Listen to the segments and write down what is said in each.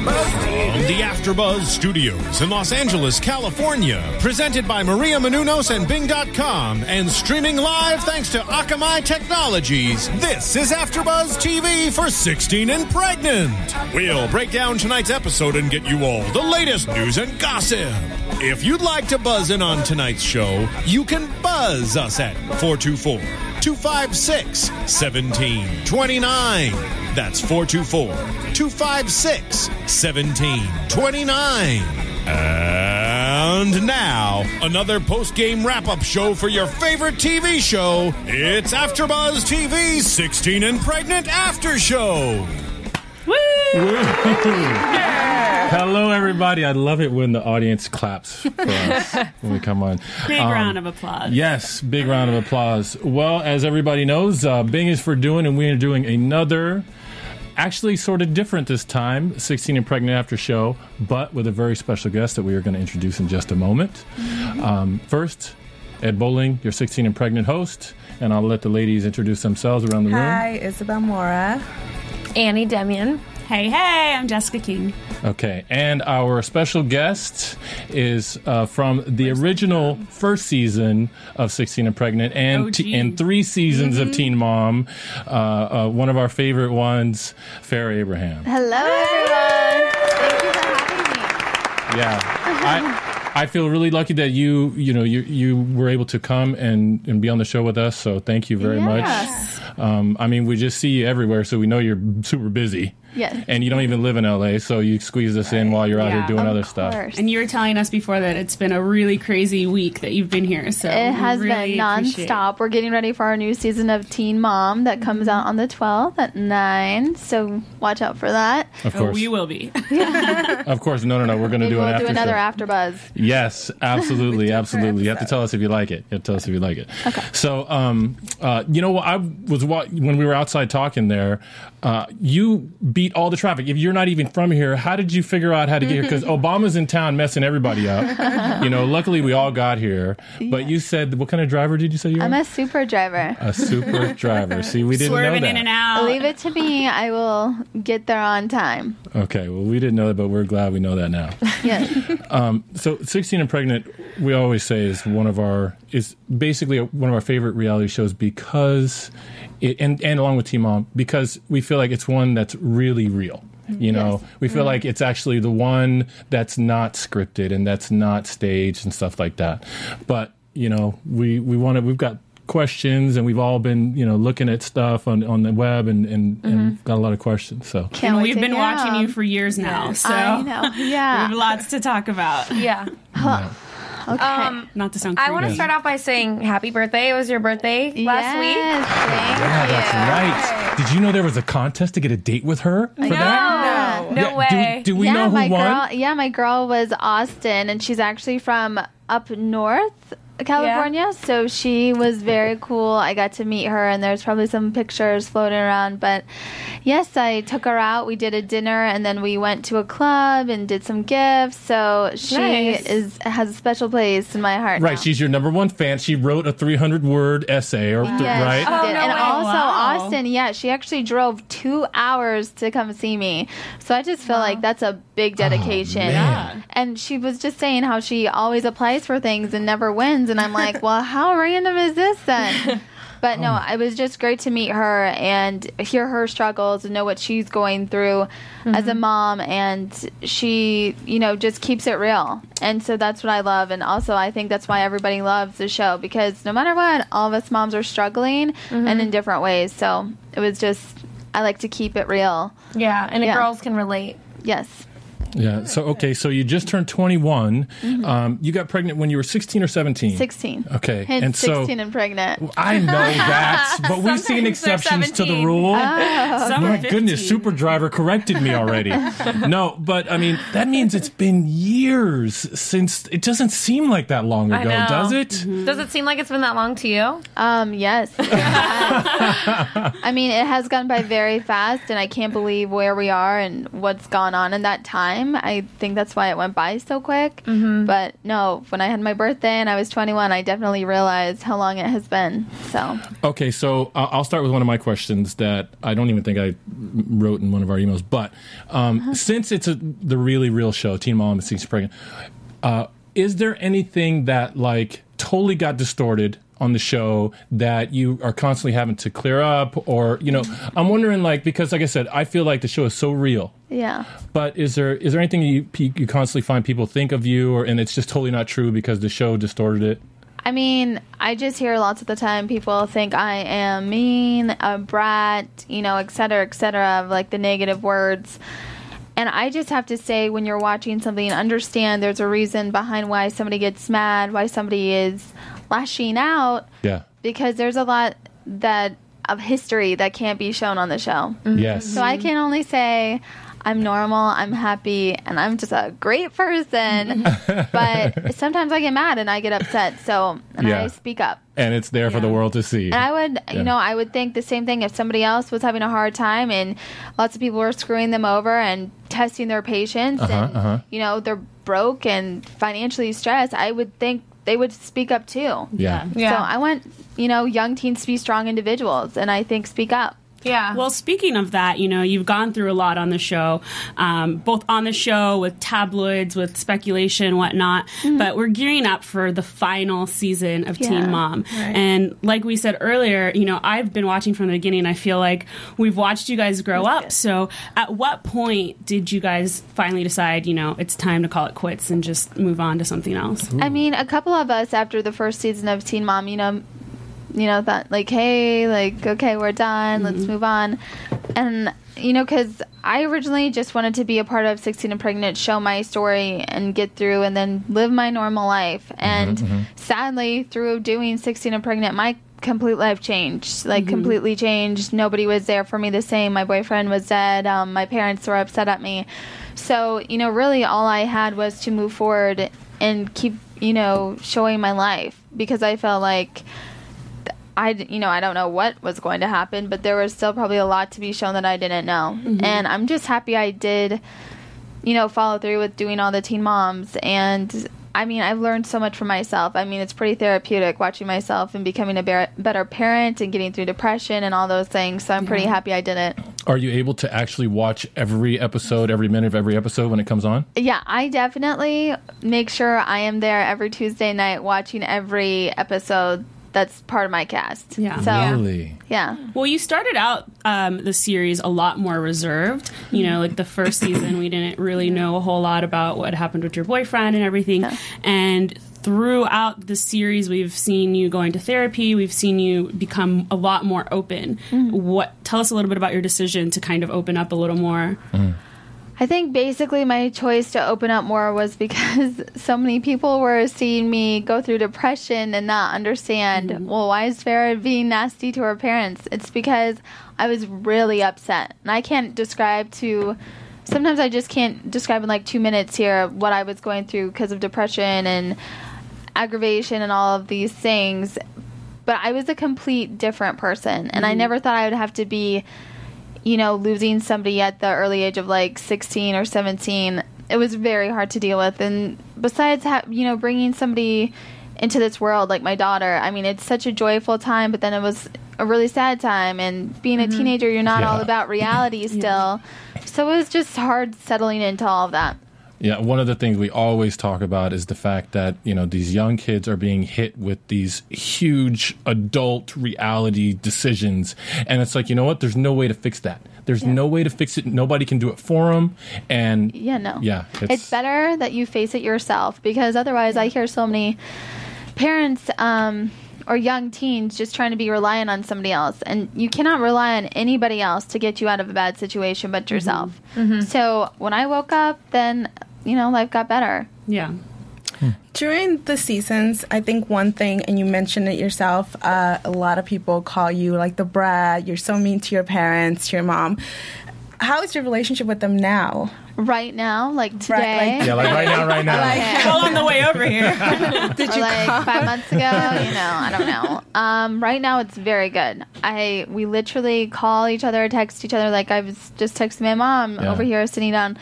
From the AfterBuzz Studios in Los Angeles, California, presented by Maria Menounos and Bing.com, and streaming live thanks to Akamai Technologies. This is AfterBuzz TV for 16 and pregnant. We'll break down tonight's episode and get you all the latest news and gossip. If you'd like to buzz in on tonight's show, you can buzz us at 424 256 1729. That's 424 256 1729. And now, another post game wrap up show for your favorite TV show. It's AfterBuzz TV's 16 and Pregnant After Show. Hello, everybody. I love it when the audience claps for us when we come on. Big Um, round of applause. Yes, big round of applause. Well, as everybody knows, uh, Bing is for doing, and we are doing another, actually sort of different this time, 16 and Pregnant After Show, but with a very special guest that we are going to introduce in just a moment. Um, first, Ed Bowling, your 16 and Pregnant host, and I'll let the ladies introduce themselves around the room. Hi, Isabel Mora. Annie Demian. Hey, hey, I'm Jessica King. Okay, and our special guest is uh, from the original first season of 16 and Pregnant and, OG. t- and three seasons of Teen Mom. Uh, uh, one of our favorite ones, Farrah Abraham. Hello, everyone. Thank you for having me. Yeah, I I feel really lucky that you you know you you were able to come and and be on the show with us. So thank you very Yes. much. Um, I mean, we just see you everywhere, so we know you're super busy. Yes. And you don't even live in LA, so you squeeze this in while you're out here doing other Of stuff. And you were telling us before that it's been a really crazy week that you've been here. So it we has really been nonstop. We're getting ready for our new season of Teen Mom that comes out on the 12th at 9. So watch out for that. Of Oh, course. we will be. Of course, no, no, no. We're going to do an we'll after do another show. after buzz. Yes, absolutely, absolutely. You have to tell us if you like it. You have to tell us if you like it. Okay. So, um, uh, you know? I was wa- when we were outside talking there. Uh, you beat all the traffic. If you're not even from here, how did you figure out how to get here? Because Obama's in town messing everybody up. you know, luckily we all got here. But you said, what kind of driver did you say you were? I'm a super driver. a super driver. See, we didn't know that. Swerving that. in and out. Leave it to me. I will get there on time. Okay, well, we didn't know that, but we're glad we know that now. Yes. So 16 and pregnant we always say is one of our is basically one of our favorite reality shows because it and, and along with Teen Mom because we feel like it's one that's really real. You know, we feel like it's actually the one that's not scripted and that's not staged and stuff like that. But, you know, we we want to we've got questions and we've all been, you know, looking at stuff on on the web and and, and got a lot of questions. So Can't and we've been watching you for years now. So I know. we Yeah. have lots to talk about. Yeah. Okay. Um, Not to sound I want to start off by saying happy birthday. It was your birthday last week. Yes, thank yeah, you. that's right. Did you know there was a contest to get a date with her for that? No, no Yeah, do- way. Do, we yeah, know who my won? girl. Yeah, my girl was Austin, and she's actually from up north, California. So she was very cool. I got to meet her, and there's probably some pictures floating around. But yes, I took her out. We did a dinner, and then we went to a club and did some gifts. So she Nice. is has a special place in my heart. Right, now. she's your number one fan. She wrote a 300 word essay, or th- Yes, right? Oh, no and way. also Wow. Austin, yeah, she actually drove two hours to come see me. So I just feel like that's a big oh, dedication. Oh, man. And she was just saying how she always applies for things and never wins. And I'm like, well, how random is this then? But no, Oh. it was just great to meet her and hear her struggles and know what she's going through as a mm-hmm. mom. And she, you know, just keeps it real. And so that's what I love. And also, I think that's why everybody loves the show because no matter what, all of us moms are struggling and mm-hmm. in different ways. So it was just, I like to keep it real. Yeah, and the Yeah. girls can relate. Yes. Yeah. So okay. So you just turned 21. Um, you got pregnant when you were 16 or 17. 16. Okay. Hence and so 16 and pregnant. I know that, but we've seen Sometimes they're exceptions to the rule. Some My are goodness, Super Driver corrected me already. no, but I mean that means it's been years since. It doesn't seem like that long ago, does it? Does it seem like it's been that long to you? Um, yes. I mean, it has gone by very fast, and I can't believe where we are and what's gone on in that time. I think that's why it went by so quick. Mm-hmm. But no, when I had my birthday and I was 21, I definitely realized how long it has been. So, Okay, so uh, I'll start with one of my questions that I don't even think I wrote in one of our emails. But um, since it's a, the really real show, Teen Mom and Six Pregnant, uh, is there anything that like totally got distorted on the show that you are constantly having to clear up, or you know, I'm wondering like because like I said, I feel like the show is so real. Yeah. But is there is there anything you you constantly find people think of you, or and it's just totally not true because the show distorted it? I mean, I just hear lots of the time people think I am mean, a brat, you know, et cetera, et cetera, of like the negative words. And I just have to say, when you're watching something, understand there's a reason behind why somebody gets mad, why somebody is lashing out, Yeah. because there's a lot that of history that can't be shown on the show. Yes. So I can only say I'm normal, I'm happy, and I'm just a great person. but sometimes I get mad and I get upset. So and Yeah. I speak up. and it's there for the world to see. And I would, Yeah. you know, I would think the same thing if somebody else was having a hard time and lots of people were screwing them over and testing their patience Uh-huh, and, uh-huh. you know, they're broke and financially stressed. I would think they would speak up too. yeah. Yeah. So I want, you know, young teens to be strong individuals and I think speak up. Yeah. Well, speaking of that, you know, you've gone through a lot on the show, um, both on the show with tabloids, with speculation, whatnot. But we're gearing up for the final season of Yeah. Teen Mom, and like we said earlier, you know, I've been watching from the beginning. I feel like we've watched you guys grow up. So, at what point did you guys finally decide, you know, it's time to call it quits and just move on to something else? I mean, a couple of us after the first season of Teen Mom, you know, you know, thought like, hey, like, okay, we're done, let's mm-hmm. move on, and you know, because I originally just wanted to be a part of 16 and Pregnant, show my story, and get through, and then live my normal life. Mm-hmm, and mm-hmm. sadly, through doing 16 and Pregnant, my complete life changed like completely changed. Nobody was there for me the same. My boyfriend was dead. Um, my parents were upset at me. So you know really all i had was to move forward and keep you know showing my life because i felt like I, d- you know, I don't know what was going to happen, but there was still probably a lot to be shown that I didn't know. Mm-hmm. And I'm just happy I did, you know, follow through with doing all the teen moms. And I mean, I've learned so much from myself. I mean, it's pretty therapeutic watching myself and becoming a ber- better parent and getting through depression and all those things. So I'm pretty happy I did it. Are you able to actually watch every episode, every minute of every episode when it comes on? Yeah, I definitely make sure I am there every Tuesday night watching every episode that's part of my cast. Yeah. So, Really? yeah. Well, you started out um, the series a lot more reserved. You know, like the first season, we didn't really know a whole lot about what happened with your boyfriend and everything. And throughout the series, we've seen you going to therapy. We've seen you become a lot more open. What? Tell us a little bit about your decision to kind of open up a little more. I think basically my choice to open up more was because so many people were seeing me go through depression and not understand, mm-hmm. well, why is Farrah being nasty to her parents? It's because I was really upset. And I can't describe to, sometimes I just can't describe in like two minutes here what I was going through because of depression and aggravation and all of these things. But I was a complete different person. And I mm-hmm. never thought I would have to be you know, losing somebody at the early age of like 16 or 17, it was very hard to deal with. And besides, ha- you know, bringing somebody into this world like my daughter, I mean, it's such a joyful time, but then it was a really sad time. And being a mm-hmm. teenager, you're not all about reality still. So it was just hard settling into all of that. Yeah, one of the things we always talk about is the fact that, you know, these young kids are being hit with these huge adult reality decisions. And it's like, you know what? There's no way to fix that. There's no way to fix it. Nobody can do it for them. And Yeah, no. yeah, it's, better that you face it yourself because otherwise I hear so many parents um, or young teens just trying to be reliant on somebody else. And you cannot rely on anybody else to get you out of a bad situation but yourself. So when I woke up, then, you know, life got better. Yeah. During the seasons, I think one thing, and you mentioned it yourself, uh, a lot of people call you like the brat. You're so mean to your parents, to your mom. How is your relationship with them now? Right now, like today. like- Yeah, like right now, right now. Well, on the way over here. Did or you like call? five months ago, you know, I don't know. Um, right now, it's very good. I we literally call each other, text each other. Like I was just texting my mom Yeah. over here, sitting down.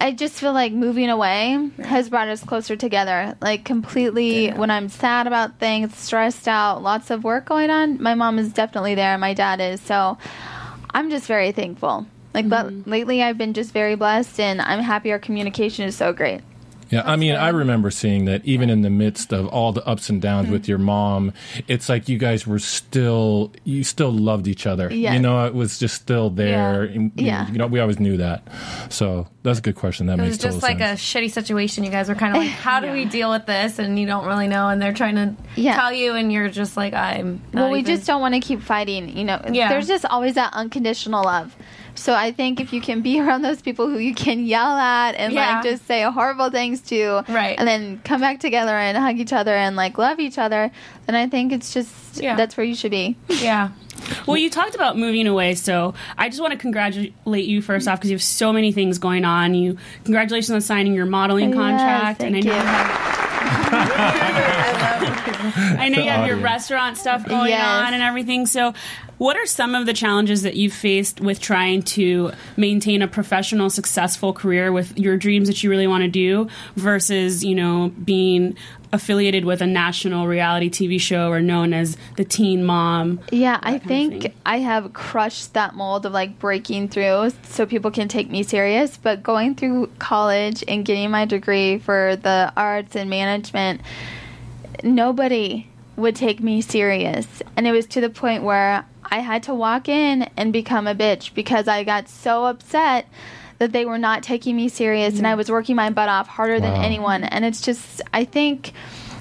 I just feel like moving away has brought us closer together. Like completely, when I'm sad about things, stressed out, lots of work going on, my mom is definitely there. and My dad is. So I'm just very thankful. Like but mm-hmm. lately, I've been just very blessed, and I'm happy. Our communication is so great. Yeah, I mean, I remember seeing that even in the midst of all the ups and downs Mm-hmm. with your mom, it's like you guys were still, you still loved each other. Yes. You know, it was just still there. Yeah. And, you Yeah. know, You know, we always knew that. So that's a good question. That It makes was total just like sense. a shitty situation. You guys were kind of like, how do we deal with this? And you don't really know, and they're trying to Yeah. tell you, and you're just like, I'm. Not well, we even- just don't want to keep fighting. You know, Yeah. there's just always that unconditional love. So I think if you can be around those people who you can yell at and Yeah. like just say horrible things to, Right. and then come back together and hug each other and like love each other, then I think it's just Yeah. that's where you should be. Yeah. Well, you talked about moving away, so I just want to congratulate you first off because you have so many things going on. You congratulations on signing your modeling oh, Yes, contract, thank and I know you. you have I know you have your restaurant stuff going Yes. on and everything. So, what are some of the challenges that you've faced with trying to maintain a professional, successful career with your dreams that you really want to do versus, you know, being affiliated with a national reality TV show or known as the teen mom? Yeah, I think. I have crushed that mold of like breaking through so people can take me serious. But going through college and getting my degree for the arts and management, nobody would take me serious. And it was to the point where I had to walk in and become a bitch because I got so upset that they were not taking me serious and mm. I was working my butt off harder than anyone. And it's just, I think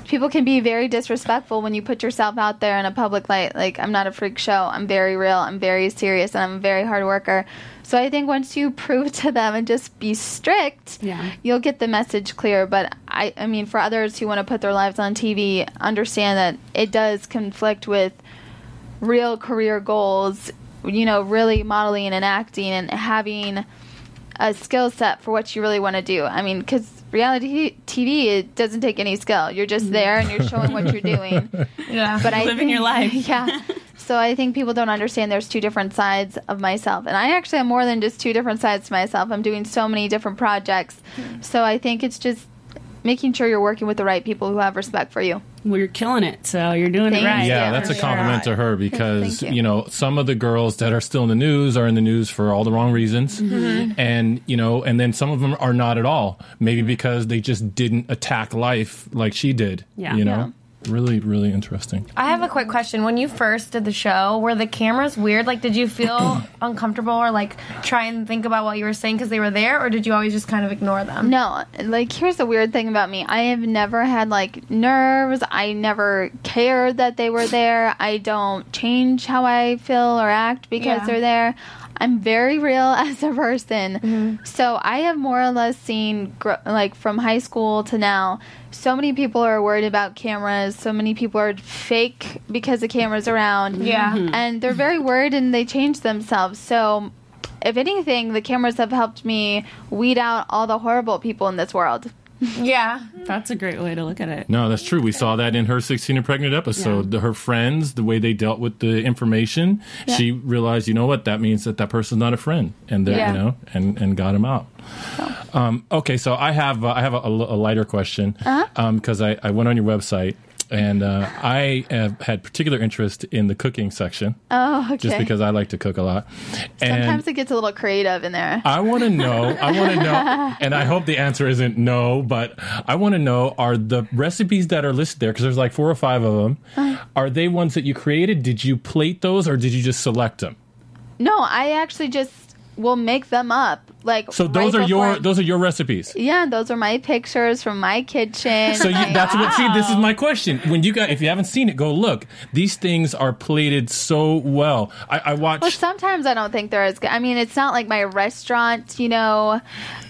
people can be very disrespectful when you put yourself out there in a public light. Like, I'm not a freak show. I'm very real. I'm very serious and I'm a very hard worker. So I think once you prove to them and just be strict, Yeah. you'll get the message clear. But I, I mean, for others who want to put their lives on TV, understand that it does conflict with real career goals. You know, really modeling and acting and having a skill set for what you really want to do. I mean, because reality TV it doesn't take any skill. You're just mm-hmm. there and you're showing what you're doing. Yeah. But I Living think, your life. yeah. So I think people don't understand there's two different sides of myself, and I actually have more than just two different sides to myself. I'm doing so many different projects. Hmm. So I think it's just making sure you're working with the right people who have respect for you. Well, you're killing it, so you're doing Thank it right. Yeah, Yeah, that's a compliment sure. to her because you. you. know some of the girls that are still in the news are in the news for all the wrong reasons, Mm-hmm. and you know, and then some of them are not at all. Maybe because they just didn't attack life like she did. Yeah. you know, really, really interesting. I have a quick question. When you first did the show, were the cameras weird? Like, did you feel uncomfortable or like try and think about what you were saying because they were there, or did you always just kind of ignore them? No, like here's the weird thing about me. I have never had like nerves. I never cared that they were there. I don't change how I feel or act because Yeah. they're there. I'm very real as a person. Mm-hmm. So I have more or less seen gr- like from high school to now. So many people are worried about cameras. So many people are fake because the camera's around. Yeah. Mm-hmm. And they're very worried and they change themselves. So if anything, the cameras have helped me weed out all the horrible people in this world. Yeah. That's a great way to look at it. No, that's true. We saw that in her 16 and pregnant episode. The- Her friends, the way they dealt with the information, she realized, you know what, that means that that person's not a friend, and that Yeah. you know, and and got him out. Um, okay, so I have uh, I have a, a lighter question because I, I went on your website. And uh, I have had particular interest in the cooking section, Oh, okay. just because I like to cook a lot. And Sometimes it gets a little creative in there. I want to know. I want to know, and I hope the answer isn't no, but I want to know: Are the recipes that are listed there? Because there's like four or five of them. Uh-huh. Are they ones that you created? Did you plate those, or did you just select them? No, I actually just will make them up like. So those right are your before- those are your recipes. Yeah, those are my pictures from my kitchen. So you, that's what. See, this is my question. When you got, if you haven't seen it, go look. These things are plated so well. I, I watched. Well, sometimes I don't think they're as good. I mean, it's not like my restaurant, you know,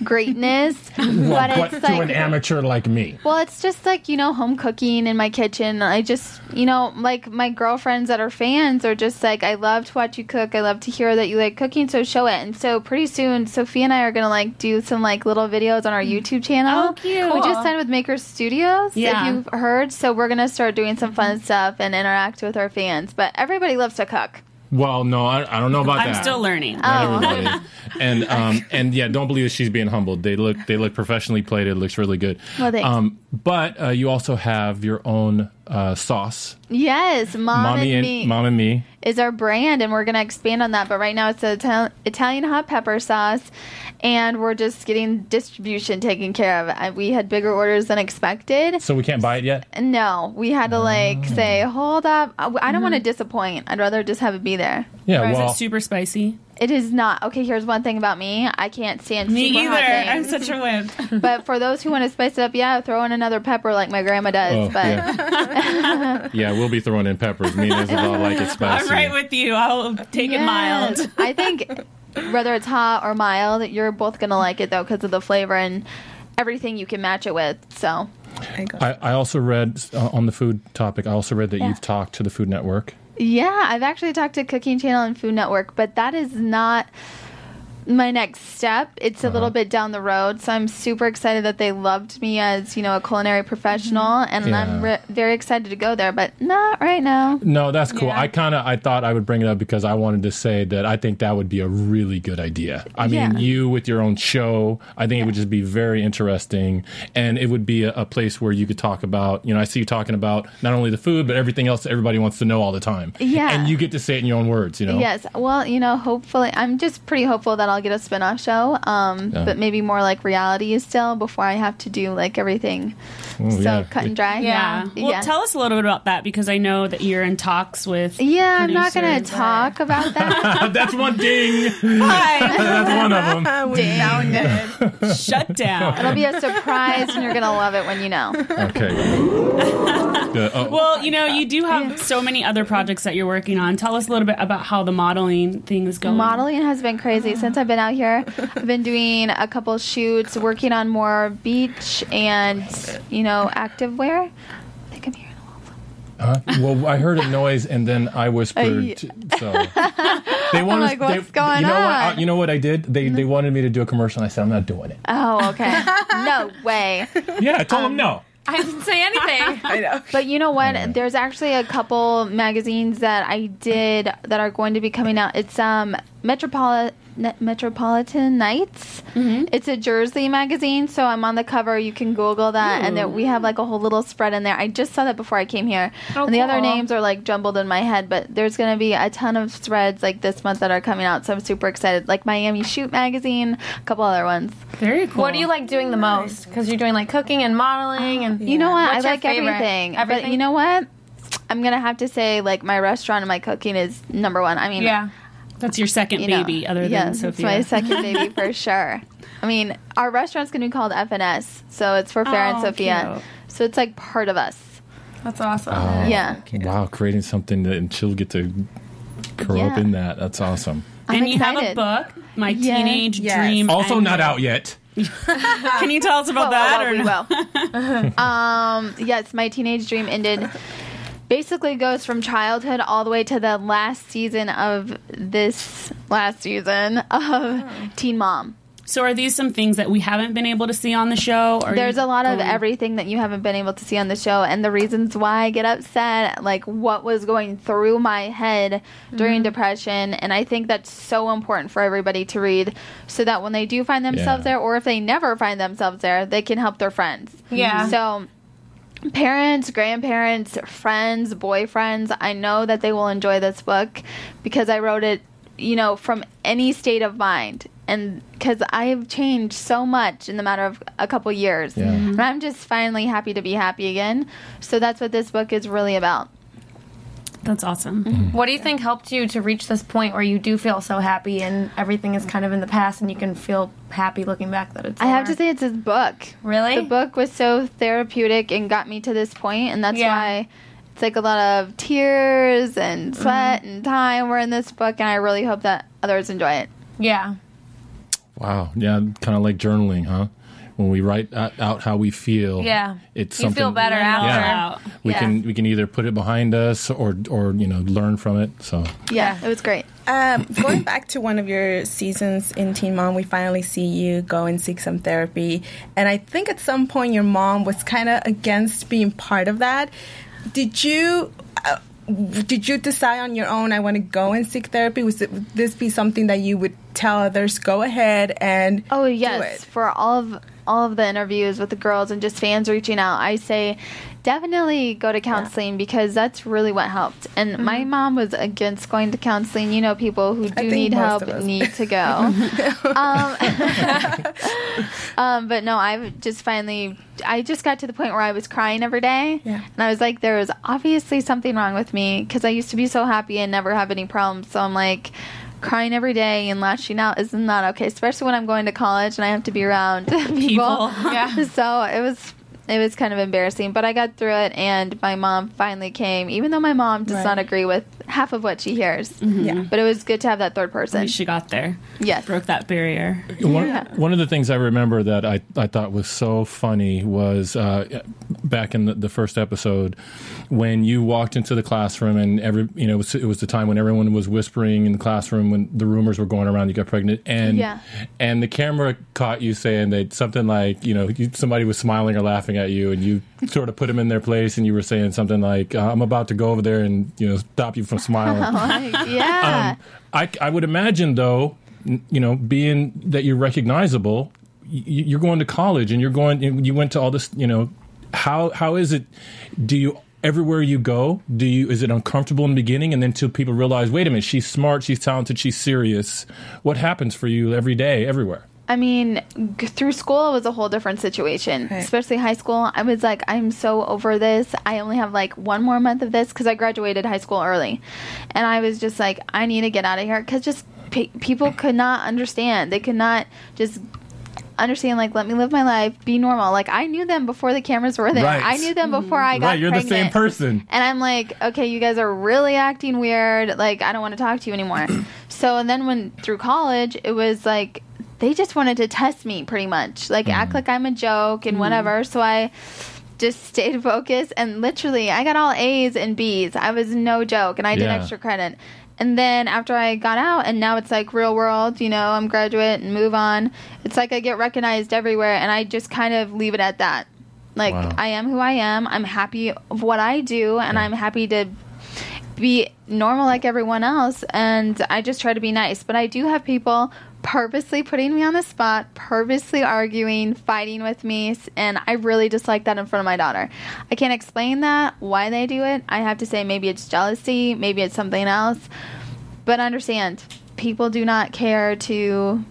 greatness, but but it's to like an amateur like me. Well, it's just like, you know, home cooking in my kitchen. I just, you know, like my girlfriends that are fans are just like, I love to watch you cook. I love to hear that you like cooking, so show it. And so pretty soon, Sophia and I are going to like do some like little videos on our YouTube channel. Oh, cute. We just signed with Maker Studios, Yeah. if you've heard. So we're going to start doing some fun stuff and interact with our fans. But everybody loves to cook. Well, no, I, I don't know about that. I'm still learning. Oh. Not everybody. and um, and yeah, don't believe that she's being humbled. They look they look professionally plated. It looks really good. Well, thanks. Um, but uh, you also have your own uh, sauce, Yes, Mom mommy and and Me. mom and me. is our brand, and we're going to expand on that. But right now, it's the Ital- Italian hot pepper sauce, and we're just getting distribution taken care of. We had bigger orders than expected. So we can't buy it yet. No, we had to like say, Mm. hold up. I I don't want to disappoint. I'd rather just have it be there. Yeah, Is well, it super spicy? It is not. Okay, here's one thing about me. I can't stand Me super either. hot I'm things. such a wimp. but for those who want to spice it up, yeah, throw in another pepper like my grandma does. Oh, but yeah. yeah, we'll be throwing in peppers. Me and Isabel like it spicy. I'm right with you. I'll take it mild. I think whether it's hot or mild, you're both gonna like it though because of the flavor and everything you can match it with. So I, I also read uh, on the food topic. I also read that Yeah. you've talked to the Food Network. Yeah, I've actually talked to Cooking Channel and Food Network, but that is not my next step. It's a Uh-huh. little bit down the road, so I'm super excited that they loved me as you know a culinary professional, and Yeah. I'm re- very excited to go there, but not right now. No, that's cool. Yeah. I kind of I thought I would bring it up because I wanted to say that I think that would be a really good idea. I mean, Yeah. you with your own show, I think it would just be very interesting, and it would be a, a place where you could talk about. You know, I see you talking about not only the food but everything else that everybody wants to know all the time. Yeah. and you get to say it in your own words. You know. Yes. Well, you know, hopefully, I'm just pretty hopeful that I'll get a spin off show, um, Yeah. but maybe more like reality still before I have to do like everything Ooh, so yeah. cut and dry. Yeah. Well, yeah. tell us a little bit about that because I know that you're in talks with. yeah, I'm not going to producers. talk about that. that's one ding. Fine. That's one of them. we found. Shut down. It'll be a surprise, and you're going to love it when you know. Okay. Good. Oh, Well, you know, you do have so many other projects that you're working on. Tell us a little bit about how the modeling thing is going. Modeling has been crazy since I've been out here. I've been doing a couple shoots, working on more beach and, you know, active wear. I think I'm hearing a little. Huh? Well, I heard a noise and then I whispered. Uh, so they wanted. like, what's they, going you know What, on? Uh, you know what I did? They they wanted me to do a commercial. and I said I'm not doing it. Oh, okay. no way. Yeah, I told Um, them no. I didn't say anything. I know. But you know what? There's actually a couple magazines that I did that are going to be coming out. It's um Metropolitan Metropolitan Nights. Mm-hmm. It's a Jersey magazine, so I'm on the cover. You can Google that, and there, we have like a whole little spread in there. I just saw that before I came here, Oh, and the other names are like jumbled in my head. But there's going to be a ton of threads like this month that are coming out, so I'm super excited. Like Miami Shoot magazine, a couple other ones. Very cool. What do you like doing the most? Because you're doing like cooking and modeling and oh, You know what? What's I like favorite? everything. But Everything? you know what? I'm gonna have to say like my restaurant and my cooking is number one. I mean, yeah. That's your second you know, baby, other than yes, Sophia. it's my second baby for sure. I mean, our restaurant's gonna be called FNS, so it's for Farrah and Oh, Sophia. cute. So it's like part of us. That's awesome. Oh. Yeah, Wow, creating something that and she'll get to grow up in that. That's awesome. I'm and you have a book, My Yes. Teenage Yes. Dream. Also and- not out yet. Can you tell us about Well, well, that? well, or we no? will. um, yes, my teenage dream ended. Basically, goes from childhood all the way to the last season of this last season of hmm. Teen Mom. So are these some things that we haven't been able to see on the show? Or There's a lot of oh. everything that you haven't been able to see on the show, and the reasons why I get upset, like what was going through my head during mm-hmm. depression. And I think that's so important for everybody to read so that when they do find themselves Yeah. there, or if they never find themselves there, they can help their friends. Yeah. So, parents, grandparents, friends, boyfriends, I know that they will enjoy this book because I wrote it, you know, from any state of mind. And because I've changed so much in the matter of a couple years. Yeah. And I'm just finally happy to be happy again. So that's what this book is really about. That's awesome. Mm-hmm. What do you think helped you to reach this point where you do feel so happy and everything is kind of in the past and you can feel happy looking back that it's I have to say it's his book. Really? The book was so therapeutic and got me to this point, and that's Yeah. why it's like a lot of tears and Mm-hmm. sweat and time were in this book, and I really hope that others enjoy it. Yeah. Wow. Yeah, kind of like journaling, huh? When we write out, out how we feel, Yeah. it's You feel something better Let it all out. we Yeah. can we can either put it behind us or or you know learn from it. So Yeah, it was great. Um, going back to one of your seasons in Teen Mom, we finally see you go and seek some therapy. And I think at some point your mom was kind of against being part of that. Did you. Uh, did you decide on your own? I want to go and seek therapy. Was it, would this be something that you would tell others? Go ahead and Oh do yes, it. for all of all of the interviews with the girls and just fans reaching out, I say definitely go to counseling because that's really what helped. And Mm-hmm. my mom was against going to counseling. You know, people who do need help need to go. um, um, but no, I just finally, I just got to the point where I was crying every day, Yeah. and I was like, there was obviously something wrong with me because I used to be so happy and never have any problems. So I'm like. Crying every day and lashing out is not okay, especially when I'm going to college and I have to be around people. People. Yeah. So it was it was kind of embarrassing, but I got through it, and my mom finally came. Even though my mom does Right. not agree with half of what she hears, Yeah. but it was good to have that third person. she got there. Yes. Broke that barrier. One, Yeah. one of the things I remember that I, I thought was so funny was uh, back in the, the first episode when you walked into the classroom and every you know it was, it was the time when everyone was whispering in the classroom when the rumors were going around you got pregnant and Yeah. and the camera caught you saying that something like you know you, somebody was smiling or laughing at you and you sort of put them in their place and you were saying something like uh, I'm about to go over there and you know stop you from smiling. Yeah. Um, I, I would imagine, though, you know, being that you're recognizable, you're going to college and you're going. You went to all this. You know, how how is it? Do you everywhere you go? Do you is it uncomfortable in the beginning, and then till people realize, wait a minute, she's smart, she's talented, she's serious. What happens for you every day, everywhere? I mean, g- through school it was a whole different situation, Right. especially high school. I was like, I'm so over this. I only have like one more month of this because I graduated high school early, and I was just like, I need to get out of here because just pe- people could not understand. They could not just understand like let me live my life be normal like i knew them before the cameras were there Right. i knew them before i mm-hmm. got right, you're the same person. And I'm like, okay, you guys are really acting weird. Like, I don't want to talk to you anymore. so, and then when through college, it was like they just wanted to test me pretty much, like mm. act like I'm a joke and mm. whatever. So I just stayed focused and literally, I got all A's and B's. I was no joke, and I did Yeah. extra credit. And then after I got out, and now it's like real world, you know, I'm graduate and move on. It's like I get recognized everywhere, and I just kind of leave it at that. Like Wow. I am who I am. I'm happy of what I do, and I'm happy to be normal like everyone else. And I just try to be nice. But I do have people purposely putting me on the spot, purposely arguing, fighting with me, and I really dislike that in front of my daughter. I can't explain that why they do it. I have to say maybe it's jealousy, maybe it's something else. But understand, people do not care to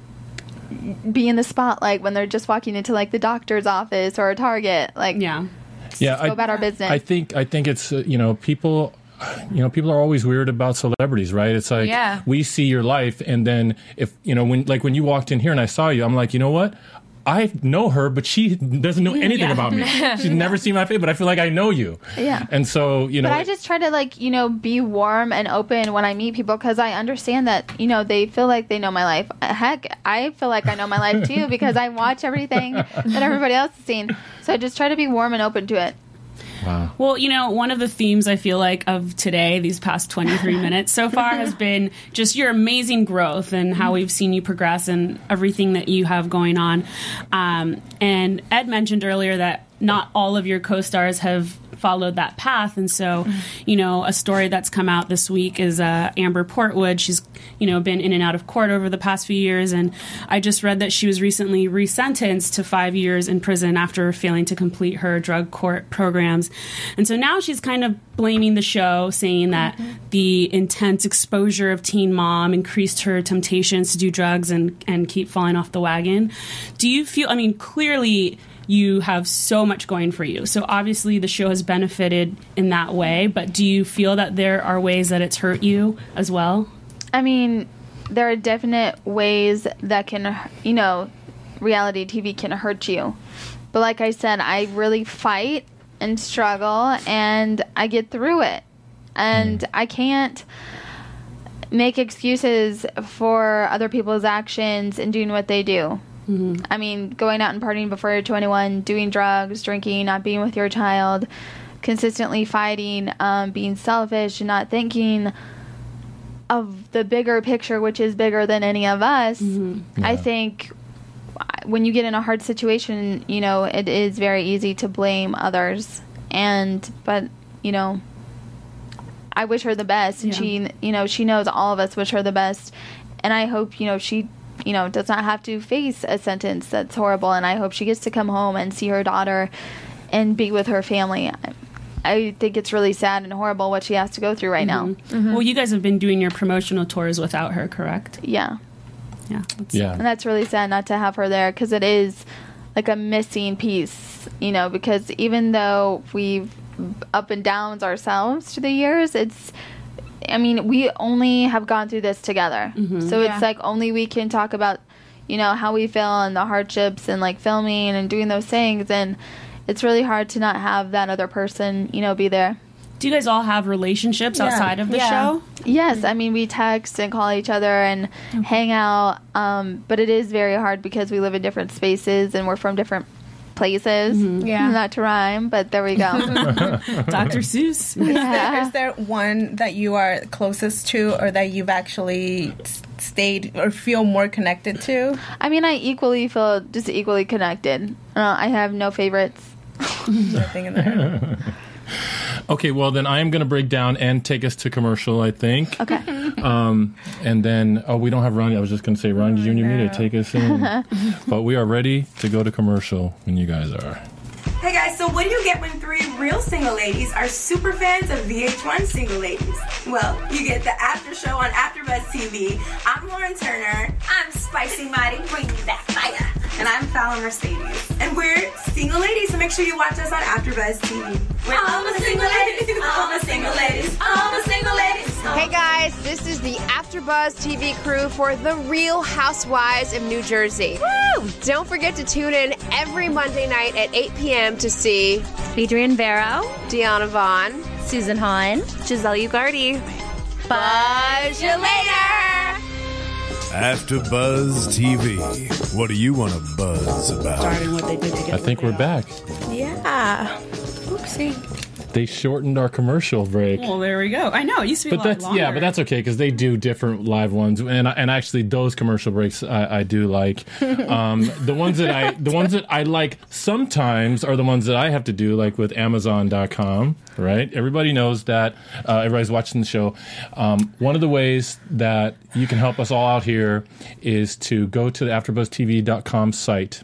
be in the spotlight when they're just walking into like the doctor's office or a Target. Like, Yeah. yeah, go about our business. I think I think it's uh, you know people. You know, people are always weird about celebrities, right? It's like Yeah. we see your life, and then if you know when, like when you walked in here and I saw you, I'm like, you know what? I know her, but she doesn't know anything Yeah. about me. She's never seen my face, but I feel like I know you. Yeah. And so you know, But I just try to like you know be warm and open when I meet people because I understand that you know they feel like they know my life. Uh, heck, I feel like I know my life too because I watch everything that everybody else has seen. So I just try to be warm and open to it. Wow. Well, you know, one of the themes I feel like of today, these past 23 minutes so far, has been just your amazing growth and how we've seen you progress and everything that you have going on. Um, and Ed mentioned earlier that not all of your co stars have followed that path. And so you know a story that's come out this week is uh, amber portwood. She's you know been in and out of court over the past few years. And i just read that she was recently resentenced to five years in prison after failing to complete her drug court programs. And so now she's kind of blaming the show saying that the intense exposure of teen mom increased her temptations to do drugs and and keep falling off the wagon. Do you feel i mean clearly you have so much going for you. So obviously the show has benefited in that way, but do you feel that there are ways that it's hurt you as well? I mean, there are definite ways that can, you know, reality TV can hurt you. But like I said, I really fight and struggle and I get through it. And mm. I can't make excuses for other people's actions and doing what they do. I mean, going out and partying before you're 21, doing drugs, drinking, not being with your child, consistently fighting, um, being selfish, and not thinking of the bigger picture, which is bigger than any of us. I think when you get in a hard situation, you know, it is very easy to blame others. And, but, you know, I wish her the best. And Yeah. she, you know, she knows all of us wish her the best. And I hope, you know, she, you know, does not have to face a sentence that's horrible. And I hope she gets to come home and see her daughter and be with her family. I, I think it's really sad and horrible what she has to go through right now. Mm-hmm. Mm-hmm. Well, you guys have been doing your promotional tours without her, correct? Yeah. Yeah. that's- And that's really sad not to have her there because it is like a missing piece, you know, because even though we've up and downs ourselves through the years, it's, I mean, we only have gone through this together. So Yeah. it's like only we can talk about, you know, how we feel and the hardships and like filming and doing those things. And it's really hard to not have that other person, you know, be there. Do you guys all have relationships Yeah. outside of the Yeah. show? Yes, I mean we text and call each other and hang out, um, but it is very hard because we live in different spaces and we're from different places. Yeah. not to rhyme, but there we go. Dr. Seuss. yeah. Is there one that you are closest to or that you've actually stayed or feel more connected to? I mean, I equally feel just equally connected. Uh, I have no favorites. Nothing in there. Okay, well then I am going to break down and take us to commercial. I think. Okay. Um, and then oh, we don't have Ronnie. I was just going to say Ronnie Junior Media take us in, but we are ready to go to commercial when you guys are. Hey guys, so what do you get when three real single ladies are super fans of VH1 Single Ladies? Well, you get the after show on AfterBuzz TV. I'm Lauren Turner. I'm Spicy Mari, bringing you that fire. And I'm Fallon Mercedes. And we're single ladies, so make sure you watch us on AfterBuzz TV. We're all the single ladies, the AfterBuzz TV crew for The Real Housewives of New Jersey. Woo! Don't forget to tune in every Monday night at 8 p.m. to see Adrian Barrow, Deanna Vaughn. Susan Hahn, Giselle Ugardi. Buzz you later! After Buzz TV. What do you want to buzz about? Starting what they did together. I think we're back. Yeah. Oopsie. They shortened our commercial break. Well, there we go. I know it used to be But that's longer. yeah, but that's okay because they do different live ones, and and actually those commercial breaks I, I do like. Um, the ones that I the ones that I like sometimes are the ones that I have to do, like with Amazon.com. Right, everybody knows that. Uh, everybody's watching the show. Um, one of the ways that you can help us all out here is to go to the AfterBuzzTV.com site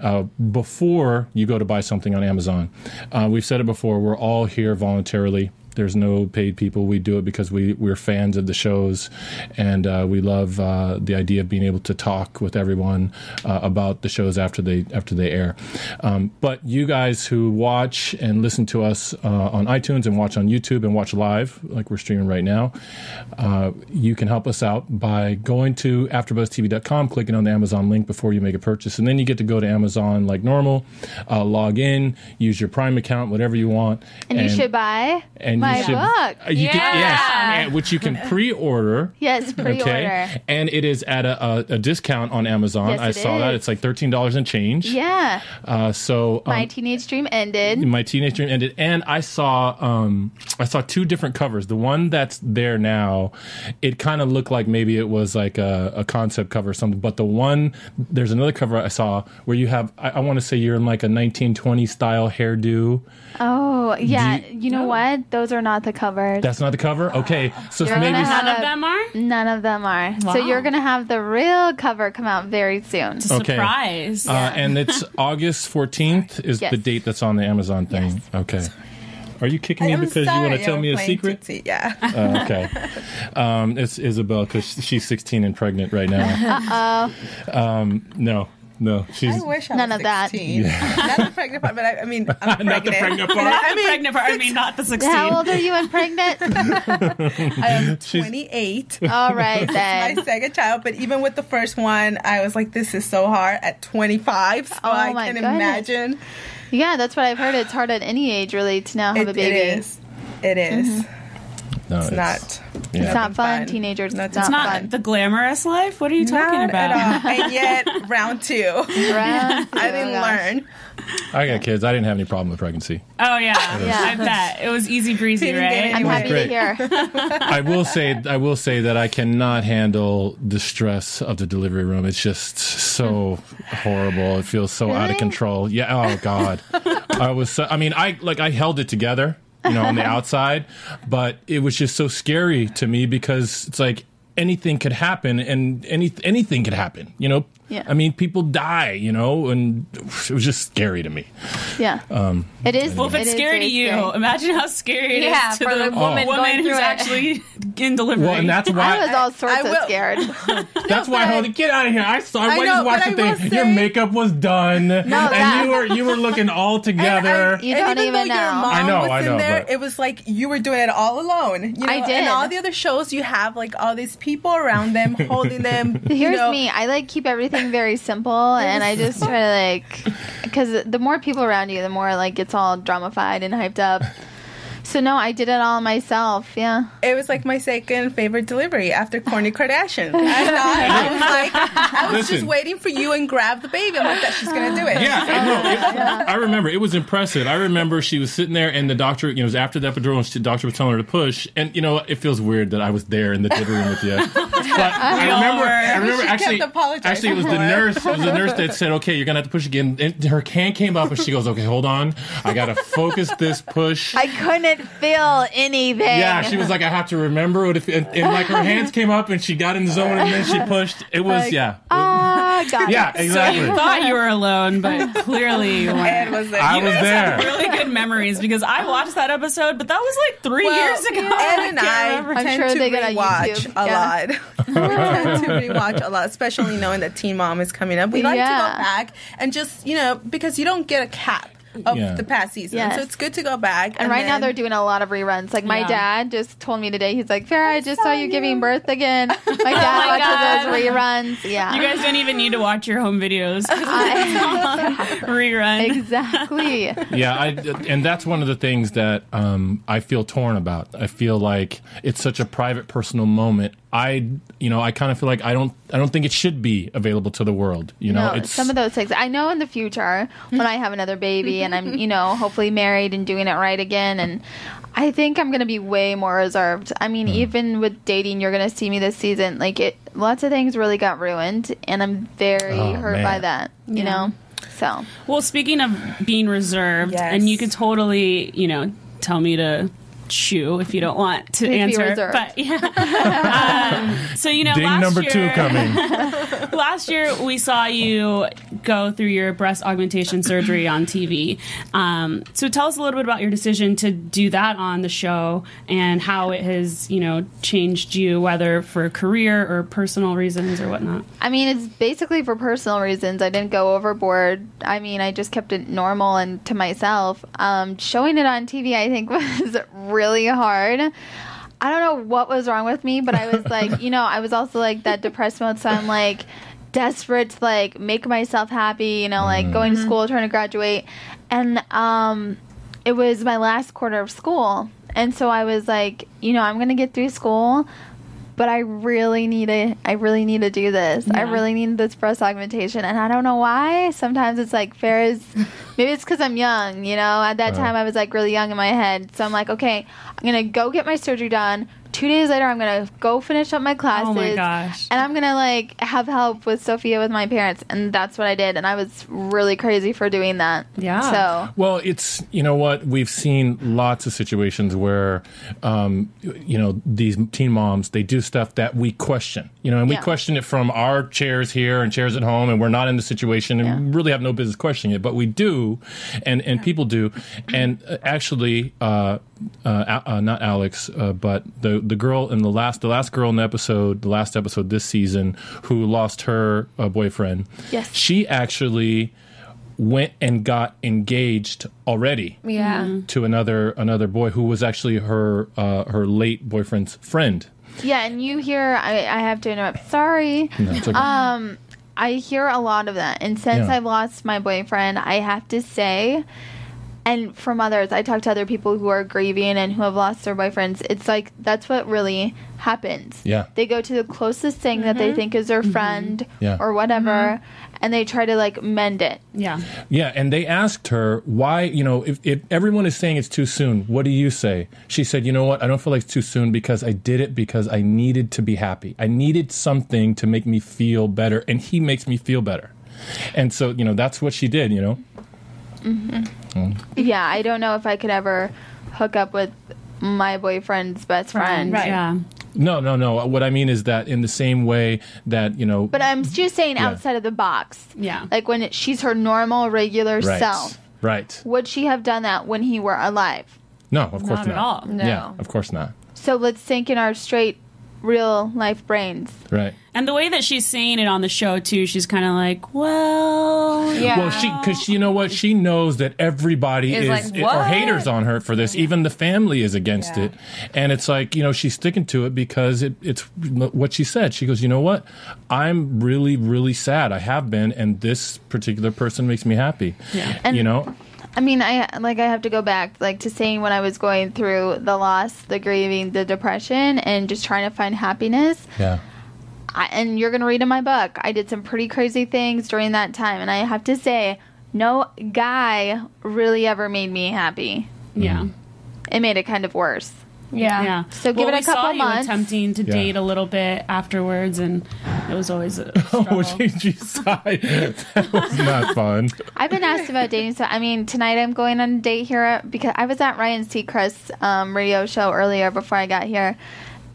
uh, before you go to buy something on Amazon. Uh, we've said it before. We're all here voluntarily. There's no paid people. We do it because we we're fans of the shows, and uh, we love uh, the idea of being able to talk with everyone uh, about the shows after they after they air. Um, but you guys who watch and listen to us uh, on iTunes and watch on YouTube and watch live, like we're streaming right now, uh, you can help us out by going to AfterBuzzTV.com, clicking on the Amazon link before you make a purchase, and then you get to go to Amazon like normal, uh, log in, use your Prime account, whatever you want, And, you should buy and my you should, book. uh, you can, yes, which you can pre-order. Yes, pre-order. Okay, and it is at a, a, a discount on Amazon. Yes, I saw that. it's like thirteen dollars and change. Yeah. Uh, so um, My teenage dream ended. my teenage dream ended, and I saw um, I saw two different covers. The one that's there now, it kind of looked like maybe it was like a, a concept cover or something. But the one there's another cover I saw where you have I, I want to say you're in like a 1920 style hairdo. Oh, yeah. Do You, know what? Those are not the covers. That's not the cover. Okay, so You're maybe gonna have None of them are? None of them are. So you're going to have the real cover come out very soon. Okay. Surprise. Uh, and it's August 14th is Yes. the date that's on the Amazon thing. Okay. Are you kicking me I'm because you want sorry, to tell I'm me a playing secret? Tootsie, Yeah. Uh, okay. Um, it's Isabel because she's 16 and pregnant right now. Uh oh. Um, no. No, she's I wish I None was of that. 16. Not the pregnant part, but I, I mean, I'm pregnant. Not the pregnant part. Not I the mean, pregnant part. I mean, not the 16. How old are you and pregnant? I am 28. All right then. my second child, but even with the first one, I was like, this is so hard at 25. So Oh I my can goodness. imagine. Yeah, that's what I've heard. It's hard at any age, really, to now have It, a baby. it is. It is. Mm-hmm. No, It's not. Yeah. It's not fun. fun. Teenagers, No, it's It's not, not fun. the glamorous life. What are you talking Not about? at all. And yet, round two. Round I didn't oh learn. I got kids. I didn't have any problem with pregnancy. Oh yeah, Yeah. I bet it was easy breezy, right? I'm happy Great. to hear. I will say, I will say that I cannot handle the stress of the delivery room. It's just so horrible. It feels so out of control. Yeah. Oh God. I was. So, I mean, I like I held it together, you know, on the outside, but it was just so scary to me because it's like anything could happen, and any anything could happen. You know. Yeah. I mean, people die. You know, and it was just scary to me. Yeah. Um, it is. Well, if it's is scary to you, scary. imagine how scary it is Yeah, to for the the woman woman going who's through actually in delivery. well, and that's why I was all sorts I of will- scared. That's why I held it. Get out of here! I saw. I, I just know, watched the I will thing. Your makeup was done, and that- you were you were looking all together. You and don't even, even know. your mom I know, was I in know, there, but- it was like you were doing it all alone. You know? I did. And all the other shows, you have like all these people around them holding them. Here's me. I like keep everything very simple, and I just try to like, because the more people around you, the more like it's all dramified and hyped up. So no, I did it all myself. Yeah. It was like my second favorite delivery after Kourtney Kardashian. I thought I was like, I was just waiting for you and grab the baby. I'm like, that she's gonna do it. Yeah, I know. It- I remember it was impressive. I remember she was sitting there, and the doctor, you know, it was after the epidural, and she, the doctor was telling her to push. And you know, it feels weird that I was there in the delivery room with you. But I remember, I remember She actually, actually, it was the nurse. It was the nurse that said, "Okay, you're gonna have to push again." And her hand came up, and she goes, "Okay, hold on, I gotta focus this push." I couldn't feel anything. Yeah, she was like, I have to remember it. If, and, and like her hands came up and she got in the zone and then she pushed. It was, Like, yeah. Ah, got yeah, it. So exactly. you thought you were alone, but clearly you weren't. was there. I You was guys have there. really good memories because I watched that episode, but that was like three Well, years ago. Ed and can't I remember. I'm tend sure to they get on rewatch YouTube. a Yeah. lot. we tend to rewatch a lot, especially knowing that Teen Mom is coming up. We like to go back and just you know because you don't get a cap of Yeah. the past season, Yes. so it's good to go back. And right now they're doing a lot of reruns. Like my Yeah. dad just told me today, he's like, Farrah, I just saw you giving birth again. My my dad watches God. those reruns. Yeah. You guys don't even need to watch your home videos. I- rerun. exactly. yeah, I, and that's one of the things that um, I feel torn about. I feel like it's such a private, personal moment. I, you know, I kind of feel like I don't, I don't think it should be available to the world. You know, no, it's some of those things. I know in the future when I have another baby and I'm, you know, hopefully married and doing it right again, and I think I'm gonna be way more reserved. I mean, Hmm. even with dating, you're gonna see me this season. Like it, lots of things really got ruined, and I'm very Oh, hurt by that. You Yeah. know, so Well, speaking of being reserved, Yes. and you could totally, you know, tell me to chew if you don't want to Please answer. reserved. But yeah. um, so you know, ding last number year, two coming. last year we saw you go through your breast augmentation surgery on TV. Um, so tell us a little bit about your decision to do that on the show and how it has, you know, changed you, whether for career or personal reasons or whatnot. I mean, it's basically for personal reasons. I didn't go overboard. I mean, I just kept it normal and to myself. Um, showing it on TV, I think, was really hard. I don't know what was wrong with me, but I was like, you know, I was also like that depressed mode, so I'm like desperate to like make myself happy, you know, like going to school, trying to graduate. And um, it was my last quarter of school. And so I was like, you know, I'm going to get through school but I really need to I really need to do this. I really need this breast augmentation and I don't know why. Sometimes it's like Farrah's maybe it's cuz I'm young, you know. At that time I was like really young in my head. So I'm like, okay, I'm to go get my surgery done. 2 days later I'm going to go finish up my classes. Oh my gosh. And I'm going to like have help with Sophia with my parents and that's what I did and I was really crazy for doing that. Yeah. So Well, it's you know what we've seen lots of situations where, um, you know, these teen moms they do stuff that we question, you know, and we Yeah. question it from our chairs here and chairs at home, and we're not in the situation and we really have no business questioning it, but we do, and and people do, and uh, actually, uh, uh, uh, not Alex, uh, but the the girl in the last the last girl in the episode, the last episode this season, who lost her uh, boyfriend. Yes. she actually went and got engaged already Yeah. Mhm. to another another boy who was actually her uh, her late boyfriend's friend. Yeah, and you hear I, I have to interrupt. Sorry. No, it's okay. Um I hear a lot of that. And since Yeah. I've lost my boyfriend, I have to say and from others, I talk to other people who are grieving and who have lost their boyfriends. It's like that's what really happens. Yeah. They go to the closest thing that they mm-hmm. think is their mm-hmm. friend Yeah. or whatever, mm-hmm. and they try to like mend it. Yeah. Yeah, and they asked her why, you know, if, if everyone is saying it's too soon, what do you say? She said, you know what, I don't feel like it's too soon because I did it because I needed to be happy. I needed something to make me feel better, and he makes me feel better. And so, you know, that's what she did, you know? hmm Mm. Yeah, I don't know if I could ever hook up with my boyfriend's best friend. Right. Yeah. No, no, no. What I mean is that in the same way that, you know, But I'm just saying Yeah. outside of the box. Yeah. Like when it, she's her normal, regular right. self. Right. Would she have done that when he were alive? No, of course Not not. at all. No. Yeah, of course not. So let's think in our straight, real life brains. Right. And the way that she's saying it on the show too, she's kind of like, well, yeah." Well, she because you know what she knows that everybody Is is like, or haters on her for this. Even the family is against it, and it's like you know she's sticking to it because it, it's what she said. She goes, you know what, I'm really really sad. I have been, and this particular person makes me happy. Yeah. And- you know. I mean, I like I have to go back like to saying when I was going through the loss, the grieving, the depression, and just trying to find happiness. Yeah. I, and you're gonna read in my book. I did some pretty crazy things during that time, and I have to say, no guy really ever made me happy. Yeah. Mm-hmm. It made it kind of worse. Yeah. Yeah. So give Well, it a we saw couple you months. attempting to Yeah. date a little bit afterwards, and it was always a Oh, she, she sighed. That was not fun. I've been asked about dating, so I mean, tonight I'm going on a date here because I was at Ryan Seacrest's um, radio show earlier before I got here.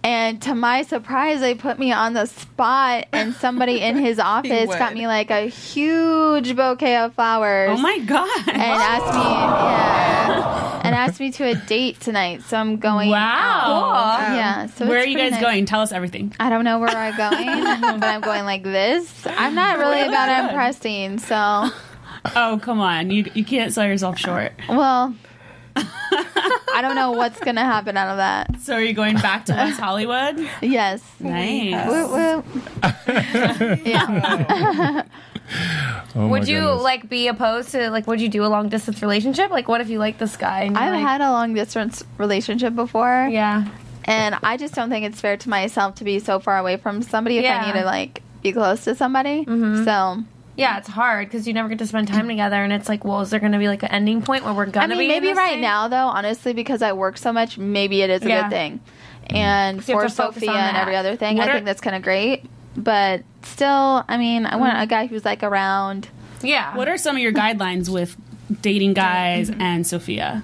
And to my surprise, they put me on the spot, and somebody in his office got me like a huge bouquet of flowers. Oh my god! And asked me, yeah, and asked me to a date tonight. So I'm going. Wow. Cool. Yeah. So Where are you guys nice. going? Tell us everything. I don't know where I'm going, but I'm going like this. I'm not really Really about good. impressing, so Oh come on, you you can't sell yourself short. well. I don't know what's gonna happen out of that. So are you going back to West Hollywood? Yes. Nice. Woo, woo. yeah. Oh would you goodness. like be opposed to like would you do a long distance relationship? Like what if you like this guy? And I've like, had a long distance relationship before. Yeah. And I just don't think it's fair to myself to be so far away from somebody if Yeah. I need to like be close to somebody. Mhm. So Yeah, it's hard because you never get to spend time together, and it's like, well, is there going to be like an ending point where we're gonna I mean be? in maybe this right thing? now though, honestly, because I work so much, maybe it is a Yeah. good thing. Mm. And you for Sophia and every other thing, What I are- think that's kind of great. But still, I mean, I want mm-hmm. a guy who's like around. Yeah. What are some of your guidelines with dating guys mm-hmm. and Sophia?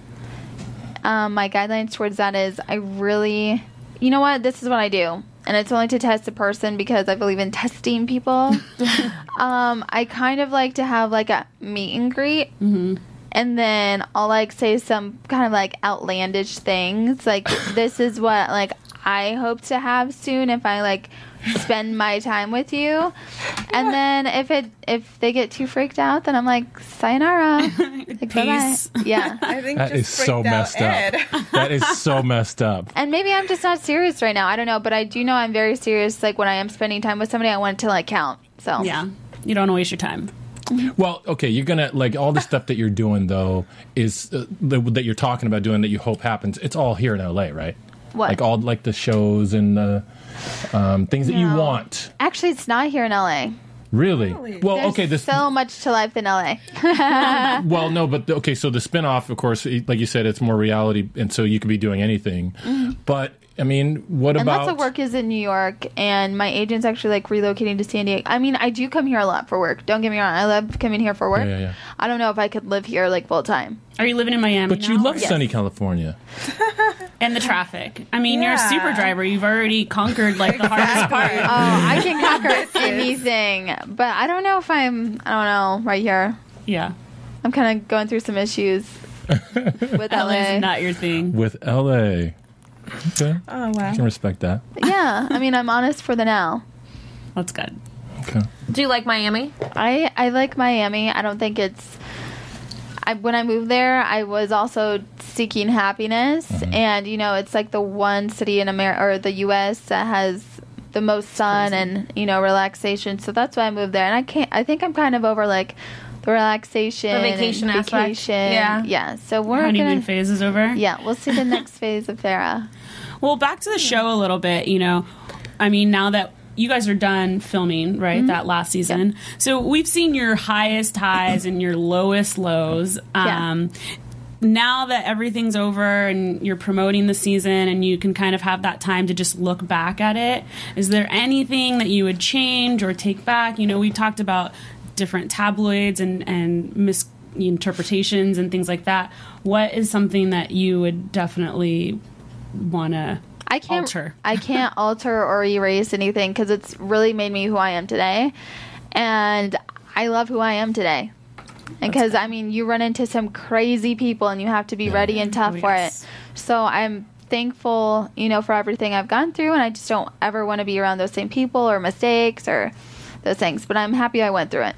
um, my guidelines towards that is I really, you know what, this is what I do. And it's only to test a person because I believe in testing people. um, I kind of like to have like a meet and greet. Mm-hmm. And then I'll like say some kind of like outlandish things. Like, this is what like I hope to have soon if I like spend my time with you. And then if it if they get too freaked out, then I'm like, sayonara. like, bye-bye. Peace. Yeah. I think That is so messed up. That is so messed up. And maybe I'm just not serious right now. I don't know, but I do know I'm very serious. Like when I am spending time with somebody, I want it to like count. So Yeah, you don't want to waste your time. Well, okay, you're gonna like all the stuff that you're doing though is uh, the, that you're talking about doing that you hope happens. It's all here in LA, right? What? Like all like the shows and the um, things that you want. Actually, it's not here in LA. Really? Well, There's okay. This so much to life in LA. well, no, but okay. So the spinoff, of course, like you said, it's more reality, and so you could be doing anything. Mhm. But I mean, what and about? lots of work is in New York, and my agent's actually like relocating to San Diego. I mean, I do come here a lot for work. Don't get me wrong, I love coming here for work. Yeah, yeah, yeah. I don't know if I could live here like full time. Are you living in Miami? But you love or- sunny California. and the traffic. I mean, you're a super driver. You've already conquered like the hardest part. Oh, I can conquer anything, but I don't know if I'm. I don't know right here. Yeah, I'm kind of going through some issues with LA LA. is not your thing. with LA. Okay. Oh wow. I can respect that. Yeah, I mean, I'm honest for the now. That's good. Okay. Do you like Miami? I I like Miami. I don't think it's. I, when I moved there, I was also seeking happiness, mm-hmm. and you know, it's like the one city in America or the U.S. that has the most sun and you know relaxation. So that's why I moved there, and I can't. I think I'm kind of over like the relaxation, The vacation and aspect. Yeah. yeah. So we're Honeymoon gonna. phase is over. Yeah, we'll see the next phase of Farrah. Well, back to the show a little bit, you know. I mean, now that you guys are done filming, right, Mm-hmm. that last season. So we've seen your highest highs and your lowest lows. Yeah. Um, Now that everything's over and you're promoting the season and you can kind of have that time to just look back at it, is there anything that you would change or take back? You know, we talked about different tabloids and, and misinterpretations and things like that. What is something that you would definitely want to I can't alter? I can't alter or erase anything because it's really made me who I am today, and I love who I am today. Because I mean, you run into some crazy people, and you have to be ready and oh, tough Oh, for yes. it. So I'm thankful, you know, for everything I've gone through, and I just don't ever want to be around those same people or mistakes or those things. But I'm happy I went through it.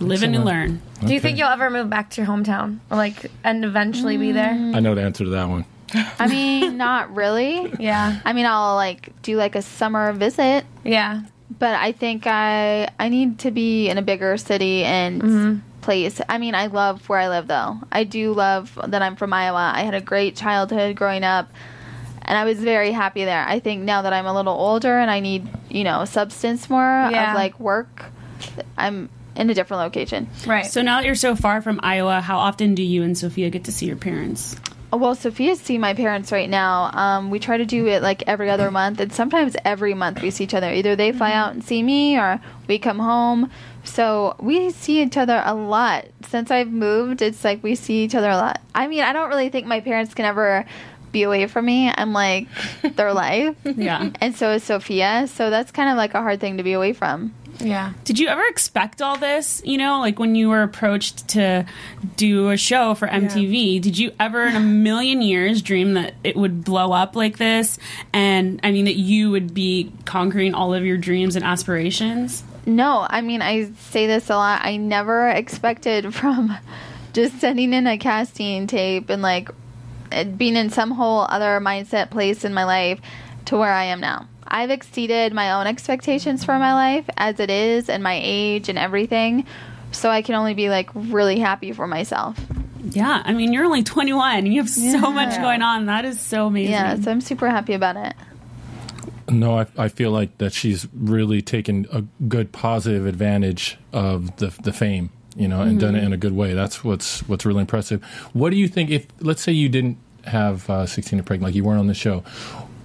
Live and learn. Do you think you'll ever move back to your hometown or like and eventually be there? I know the answer to that one. I mean, not really. Yeah. I mean, I'll like do like a summer visit. Yeah. But I think I I need to be in a bigger city and mm-hmm. place. I mean, I love where I live though. I do love that I'm from Iowa. I had a great childhood growing up. And I was very happy there. I think now that I'm a little older and I need, you know, substance more Yeah. of like work, I'm in a different location. Right. So now that you're so far from Iowa, how often do you and Sophia get to see your parents? Oh, Well, Sophia see my parents right now. Um, we try to do it like every other month, and sometimes every month we see each other. Either they fly out and see me, or we come home. So we see each other a lot. Since I've moved, it's like we see each other a lot. I mean, I don't really think my parents can ever be away from me. I'm like their life. Yeah. And so is Sophia. So that's kind of like a hard thing to be away from. Yeah. Did you ever expect all this? You know, like when you were approached to do a show for MTV, did you ever in a million years dream that it would blow up like this? And I mean, that you would be conquering all of your dreams and aspirations? No, I mean, I say this a lot. I never expected from just sending in a casting tape and like being in some whole other mindset place in my life to where I am now. I've exceeded my own expectations for my life as it is and my age and everything. So I can only be like really happy for myself. Yeah. I mean, you're only 21 you have so much going on. That is so amazing. Yeah, so I'm super happy about it. No, I, I feel like that she's really taken a good positive advantage of the the fame, you know, and done it in a good way. That's what's what's really impressive. What do you think if let's say you didn't have uh, 16 and pregnant, like you weren't on the show,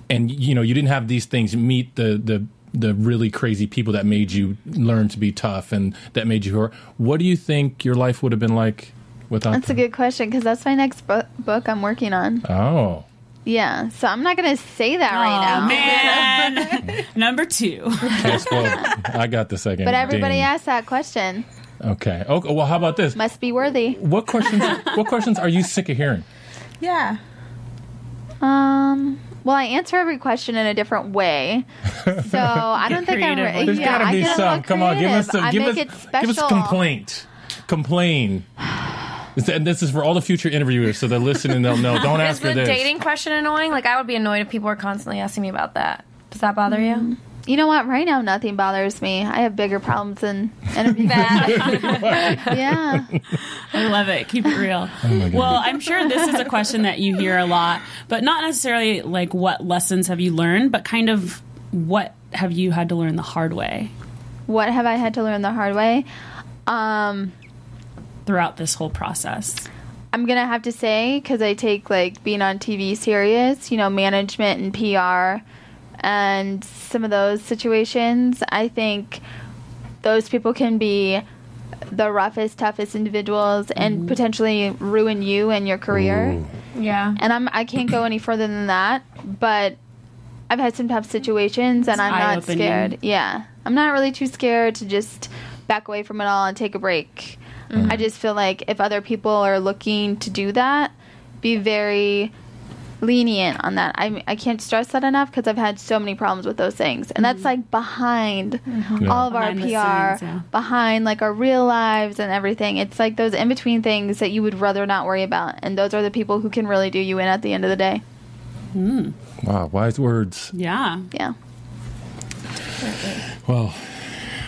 and you know you didn't have these things meet the the the really crazy people that made you learn to be tough and that made you. What do you think your life would have been like without? That's a good question because that's my next bu- book I'm working on. Oh, Yeah, so I'm not going to say that right now. man. Number two. guess what? I got the second. But everybody ding. asked that question. Okay. Okay. Well, how about this? Must be worthy. What questions? what questions are you sick of hearing? Yeah. Um. Well, I answer every question in a different way, so I don't think I'm. creative Re- There's yeah, got to I be get a some. little Come on, give us creative. some. Give us. it Give us a complaint. Complain. This- And this is for all the future interviewers, so they're listening. They'll know. Don't Is ask the for this. dating question annoying? Like I would be annoyed if people were constantly asking me about that. Does that bother you? Mm. You know what? Right now, nothing bothers me. I have bigger problems than interview Yeah. I love it. Keep it real. well, I'm sure this is a question that you hear a lot, but not necessarily like what lessons have you learned, but kind of what have you had to learn the hard way What have I had to learn the hard way? Um, throughout this whole process. I'm gonna have to say because I take like being on TV serious, you know, management and PR, and some of those situations. I think those people can be the roughest, toughest individuals and mm-hmm. potentially ruin you and your career. Yeah. And I'm I can't go any further than that, but I've had some tough situations and It's I'm not eye-opening. scared. Yeah. I'm not really too scared to just back away from it all and take a break. Mm-hmm. I just feel like if other people are looking to do that, be very lenient on that. I I can't stress that enough because I've had so many problems with those things, and that's mm-hmm. like behind Yeah. all of our Behind PR, scenes, yeah. behind like our real lives and everything. It's like those in between things that you would rather not worry about, and those are the people who can really do you in at the end of the day. Hmm. Wow, wise words. Yeah. Yeah. Well,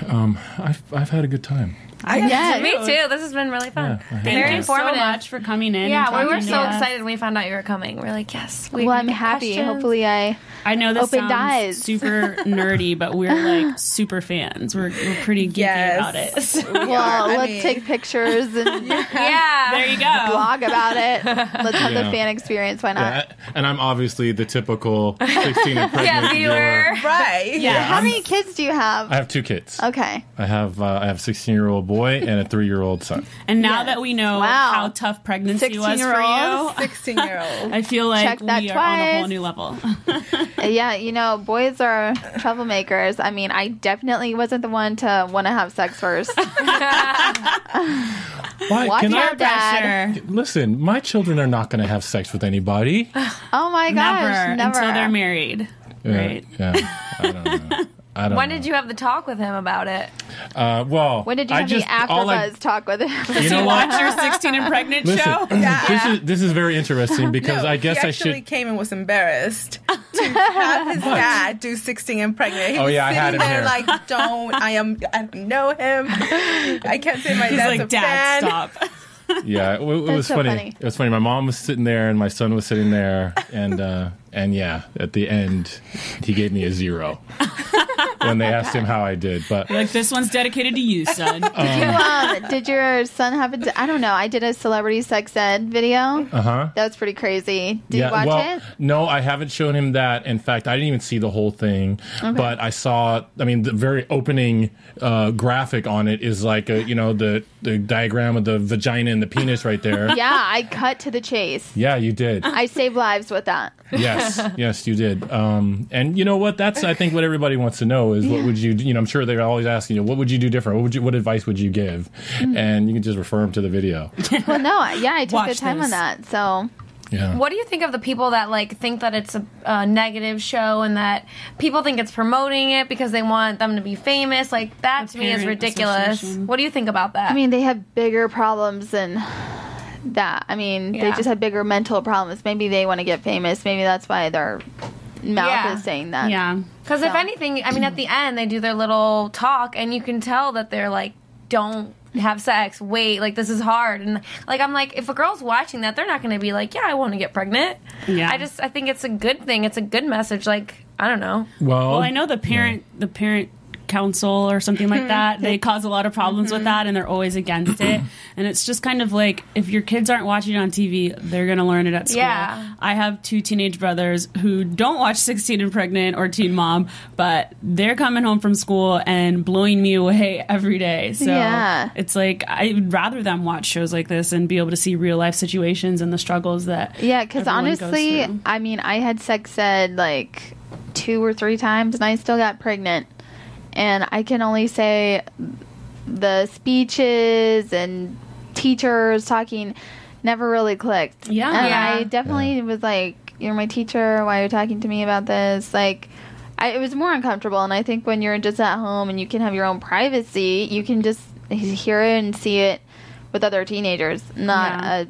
um, I've I've had a good time. Yeah, me too. This has been really fun. Yeah, Thank Very you so much for coming in. Yeah, and we were so us. excited when we found out you were coming. We are like, yes. We well, can I'm happy. questions. Hopefully, I I know this Opened sounds eyes. super nerdy, but we're like super fans. We're, we're pretty geeky Yes. about it. well, I let's mean- take pictures and Yeah. there you go. blog about it. Let's have Yeah. the fan experience. Why not? Yeah, and I'm obviously the typical 16 and pregnant Yeah, viewer. Right. Yeah. How many kids do you have? I have two kids. Okay. I have uh, I have a 16 year old boy and a three year old son. And now Yes. that we know Wow. how tough pregnancy was for 16-year-old. you, 16 year old. I feel like Check that we are on a whole new level. Yeah, you know, boys are troublemakers. I mean, I definitely wasn't the one to want to have sex first. Why Watch can I Dad. listen? My children are not going to have sex with anybody. Oh my gosh, never, never. until they're married. Yeah, Right. Yeah. I don't know. I don't When know. did you have the talk with him about it? Uh, well, When did you I have just, the all I- talk with him? You know you what? watch your 16 and pregnant Listen, show? this is this is very interesting because No, I guess he I should. Have came and was embarrassed to have his dad do 16 and pregnant. He Oh, was yeah, I had sitting him there here. like, don't, I am, I don't know him. I can't say my He's dad's like, a Dad, fan. stop. Yeah, it, it was so funny. funny. It was funny. My mom was sitting there and my son was sitting there, and uh, and yeah, at the end, he gave me a zero when they asked him how I did. But Like, this one's dedicated to you, son. Did you, um, did your son have a? I don't know. I did a celebrity sex ed video. uh huh. That was pretty crazy. Did yeah, you watch well, it? no, I haven't shown him that. In fact, I didn't even see the whole thing, Okay. but I saw. I mean, the very opening uh, graphic on it is like a, you know the the diagram of the vagina and the penis right there. Yeah, I cut to the chase. Yeah, you did. I saved lives with that. yes, yes, you did. Um, and you know what? That's I think what everybody wants to know is what would you? You know, I'm sure they're always asking you, what would you do different? What would you? What advice would you give? Mm. And you can just refer them to the video. Well, no, yeah, I took Watch good time this. on that. So Yeah. What do you think of the people that like think that it's a, a negative show and that people think it's promoting it because they want them to be famous? Like that The to me is ridiculous. What do you think about that? I mean, they have bigger problems than that. I mean, they just have bigger mental problems. Maybe they want to get famous. Maybe that's why their mouth Yeah. is saying that. Yeah. Because if anything, I mean, at the end they do their little talk, and you can tell that they're like, "Don't have sex. Wait, like this is hard." And like I'm like, if a girl's watching that, they're not going to be like, "Yeah, I want to get pregnant." Yeah. I just I think it's a good thing. It's a good message. Like I don't know. Well, Well, I know the parent, the parent council or something like mm-hmm. that. They cause a lot of problems with mm-hmm. that, and they're always against it. And it's just kind of like if your kids aren't watching it on TV, they're gonna learn it at school. Yeah. I have two teenage brothers who don't watch 16 and Pregnant or Teen Mom, but they're coming home from school and blowing me away every day. So Yeah. it's like I would rather them watch shows like this and be able to see real life situations and the struggles that Yeah, goes honestly. I mean, I had sex ed like two or three times, and I still got pregnant. And I can only say the speeches and teachers talking never really clicked. Yeah. and Yeah. I definitely was like, "You're my teacher. Why are you talking to me about this?" Like. I, it was more uncomfortable, and I think when you're just at home and you can have your own privacy, you can just hear it and see it with other teenagers, not Yeah.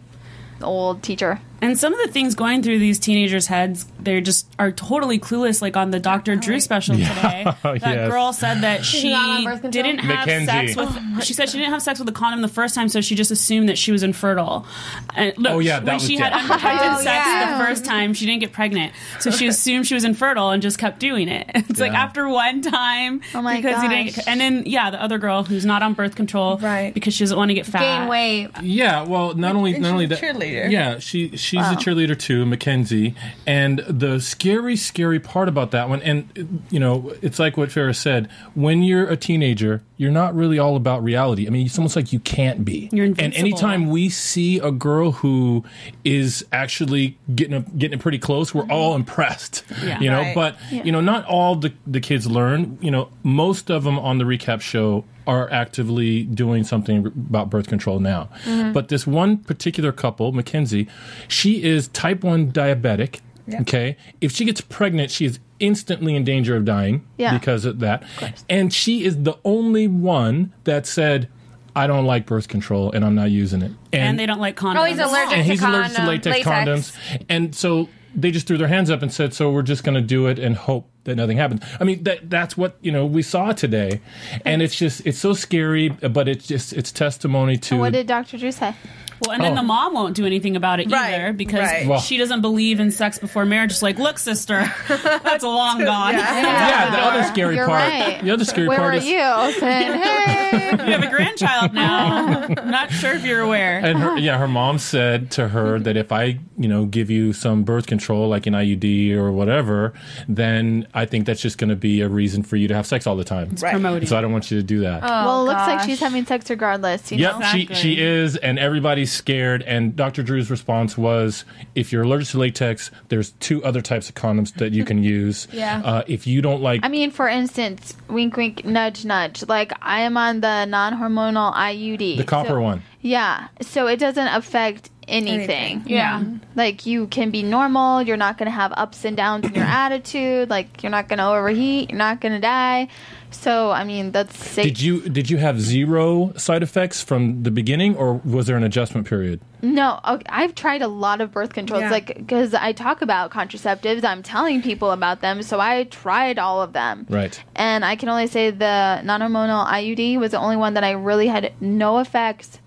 a old teacher. And some of the things going through these teenagers' heads, they just are totally clueless. Like on the Dr. Drew special today, that Yes. girl said that she not on birth control? didn't have Mackenzie. sex with. Oh she said she didn't have sex with a condom the first time, so she just assumed that she was infertile. And look, Oh, yeah, when that was- she had yeah. unprotected Oh, sex yeah. the first time, she didn't get pregnant, so she assumed she was infertile and just kept doing it. It's like Yeah. after one time, Oh my because you didn't. And then yeah, the other girl who's not on birth control, Right. Because she doesn't want to get fat. Gain weight. Yeah, well, not only And not she's only a that, cheerleader. Yeah, she she's a cheerleader too, Mackenzie. And the scary, scary part about that one, and you know, it's like what Farrah said. When you're a teenager, you're not really all about reality. I mean, it's almost like you can't be. You're and anytime we see a girl who is actually getting a, getting it pretty close, we're all impressed. Yeah. You know, Right. but you know, not all the the kids learn. You know, most of them on the recap show are actively doing something about birth control now. Mm-hmm. But this one particular couple, Mackenzie, she is type 1 diabetic Yeah. Okay, if she gets pregnant, she is instantly in danger of dying Yeah. because of that. and she is the only one that said, "I don't like birth control and I'm not using it." And, they don't like condoms. Oh, he's allergic and to he's allergic to latex, latex. condoms, and so they just threw their hands up and said, "So we're just going to do it and hope that nothing happens." I mean, that that's what you know we saw today, and it's just it's so scary, but it's just it's testimony to. And what did Dr. Drew say? Well, and then Oh. the mom won't do anything about it Right, either because right. Well- she doesn't believe in sex before marriage. It's like, look, sister, that's a long gone. yeah, the other scary You're part. right. The other scary Where part were is you? Saying, hey. You have a grandchild now. Not sure if you're aware. And her, yeah, her mom said to her that if I, you know, give you some birth control, like an IUD or whatever, then I think that's just going to be a reason for you to have sex all the time. Right. Promoting. So I don't want you to do that. well, it looks like she's oh, having sex regardless. You Yep, know? she Exactly. she is, and everybody's scared. And Dr. Drew's response was, if you're allergic to latex, there's two other types of condoms that you can use. Yeah. Uh, if you don't like, I mean, for instance, wink, wink, nudge, nudge. Like I am on the non-hormonal IUD, the copper So- one. Yeah, so it doesn't affect anything. Anything. Yeah. Like you can be normal. You're not going to have ups and downs in your attitude. Like you're not going to overheat. You're not going to die. So I mean, that's safe. Did you did you have zero side effects from the beginning, or was there an adjustment period? No, okay, I've tried a lot of birth controls, Yeah. like because I talk about contraceptives. I'm telling people about them, so I tried all of them. Right. And I can only say the non-hormonal IUD was the only one that I really had no effects,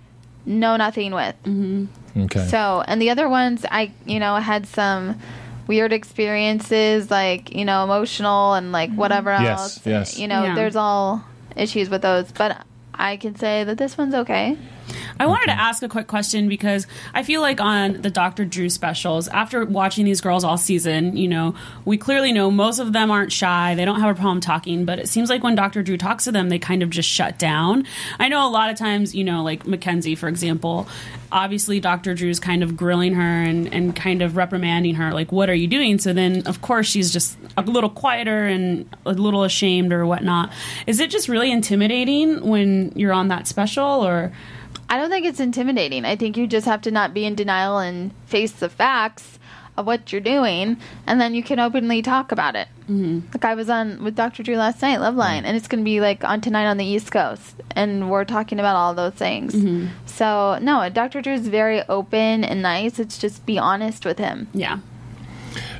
no nothing with. Mm-hmm. Okay. So, and the other ones, I you know had some weird experiences, like you know emotional and like mm-hmm. whatever Yes, else. yes. You know, Yeah. there's all issues with those, but I can say that this one's okay. I wanted to ask a quick question because I feel like on the Dr. Drew specials, after watching these girls all season, you know, we clearly know most of them aren't shy. They don't have a problem talking, but it seems like when Dr. Drew talks to them, they kind of just shut down. I know a lot of times, you know, like Mackenzie, for example, obviously Dr. Drew's kind of grilling her and, and kind of reprimanding her, like, what are you doing? So then, of course, she's just a little quieter and a little ashamed or whatnot. Is it just really intimidating when you're on that special or? I don't think it's intimidating. I think you just have to not be in denial and face the facts of what you're doing, and then you can openly talk about it. Mm-hmm. Like I was on with Dr. Drew last night, Love Line, and it's going to be like on tonight on the East Coast, and we're talking about all those things. So no, Dr. Drew's very open and nice. It's just be honest with him. Yeah.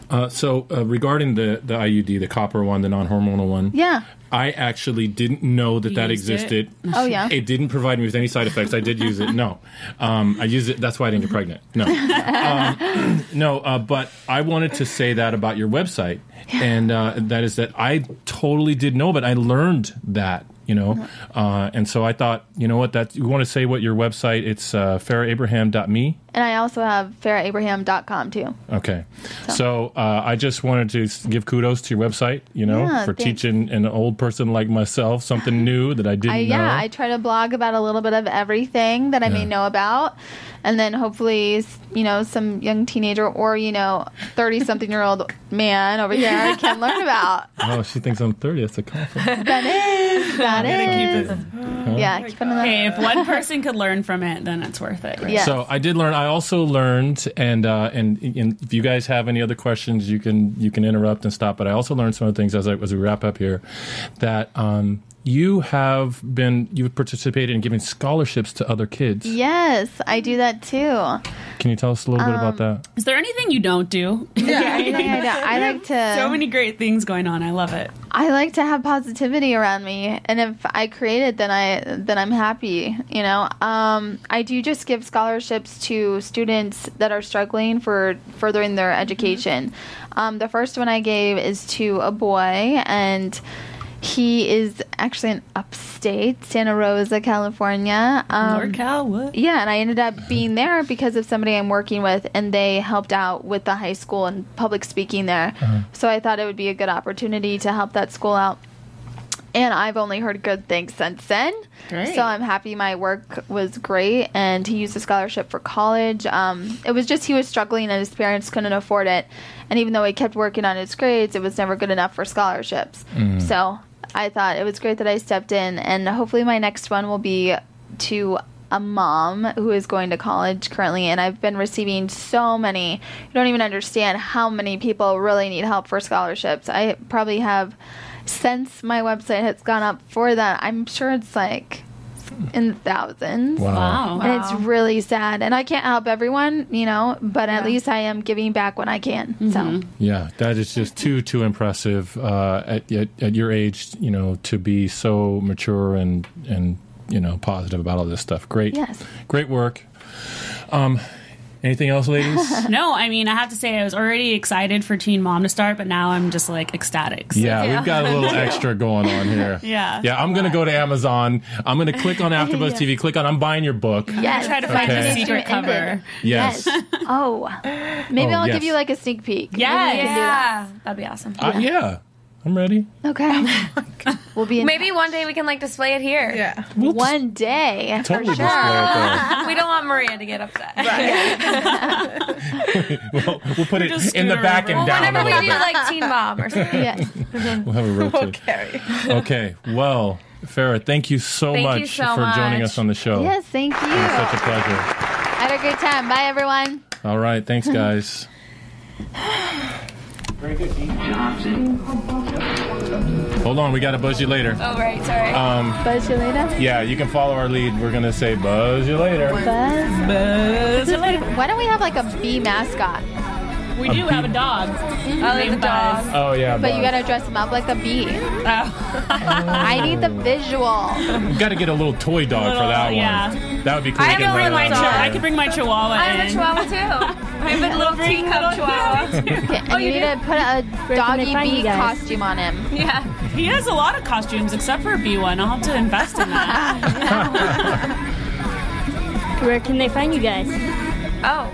Uh, so uh, regarding the the IUD, the copper one, the non-hormonal one, Yeah. I actually didn't know that You that used it? existed. Oh, yeah? It didn't provide me with any side effects. I did use it. No, um, I used it. That's why I didn't get pregnant. No, um, no. Uh, but I wanted to say that about your website, and uh, that is that I totally did know, but I learned that. You know, uh, and so I thought, you know what? That you want to say what your website? It's uh, farrahabraham.me. And I also have farrahabraham.com too. Okay. So uh, I just wanted to give kudos to your website, you know, Yeah, for thanks. teaching an old person like myself something new that I didn't I, know. yeah, I try to blog about a little bit of everything that I may know about, and then hopefully, you know, some young teenager or you know, thirty something year old man over here can learn about. oh, she thinks I'm 30. That's a compliment. That is, that is. Yeah, keep it on the- Hey, if one person could learn from it, then it's worth it. Right? Yes. So I did learn. I also learned, and uh, and and if you guys have any other questions, you can you can interrupt and stop. But I also learned some other things as I, as we wrap up here, that um, you have been you've participated in giving scholarships to other kids. Yes, I do that too. Can you tell us a little bit Um, about that? Is there anything you don't do? Yeah, I, I, I, I like to. so many great things going on. I love it. I like to have positivity around me, and if I create it, then I then I'm happy. You know, um, I do just give scholarships to students that are struggling for furthering their education. Um, the first one I gave is to a boy, and he is actually in upstate Santa Rosa, California. Um, NorCal, what? yeah, and I ended up being there because of somebody I'm working with, and they helped out with the high school and public speaking there. So I thought it would be a good opportunity to help that school out. And I've only heard good things since then. Great. So I'm happy my work was great, and he used a scholarship for college. Um, it was just he was struggling, and his parents couldn't afford it. And even though he kept working on his grades, it was never good enough for scholarships. So I thought it was great that I stepped in, and hopefully my next one will be to a mom who is going to college currently, and I've been receiving so many. You don't even understand how many people really need help for scholarships. I probably have, since my website has gone up for that, I'm sure it's like in thousands. Wow. Wow. And it's really sad. And I can't help everyone, you know, but at least I am giving back when I can. So. Yeah, that is just too too impressive uh, at, at at your age. You know, to be so mature and and you know positive about all this stuff. Great, Yes. great work. Um, anything else, ladies? no, I mean, I have to say, I was already excited for Teen Mom to start, but now I'm just like ecstatic. So- Yeah, we've got a little extra going on here. Yeah. Yeah, I'm going to go to Amazon. I'm going to click on AfterBuzz Yeah. TV. Click on I'm buying your book. Yes. Try to find Okay. the secret cover. Yes. Oh, maybe Oh, I'll yes. give you like a sneak peek. Maybe we Yeah, that. that'd be awesome. Uh, yeah, I'm ready. Okay. Oh we'll be in Maybe one day we can like display it here. Yeah. one day. Totally for sure. display it we don't want Maria to get upset. we'll, we'll put it in the back her and over. down Whenever a we do bit. like Teen Mom or something. yeah. we'll have a rotate. Okay. Well, Farrah, thank you so Thank you much so for joining us on the show. Yes, thank you. It was such a pleasure. I had a great time. Bye, everyone. All right. Thanks, guys. Very good, Johnson. Hold on. We got to buzz you later. Oh, right. Sorry. Um, Buzz you later. yeah, you can follow our lead. We're going to say buzz you later. Buzz. Buzz you later. Why don't we have like a bee mascot? We A do have a bee- dog. I named Buzz. Oh, yeah. But you gotta dress him up like a bee. Oh. I need the visual. You got to get a little toy dog for Little- that one. yeah. That would be cool. I can bring my of chi- I could bring my chihuahua I have a in. chihuahua too. I have a little teacup chihuahua. Okay, Oh, and you, need to put a doggy find you bee guys? costume on him. Yeah. He has a lot of costumes except for a bee one. I'll have to invest in that. Where can they find you guys? Oh.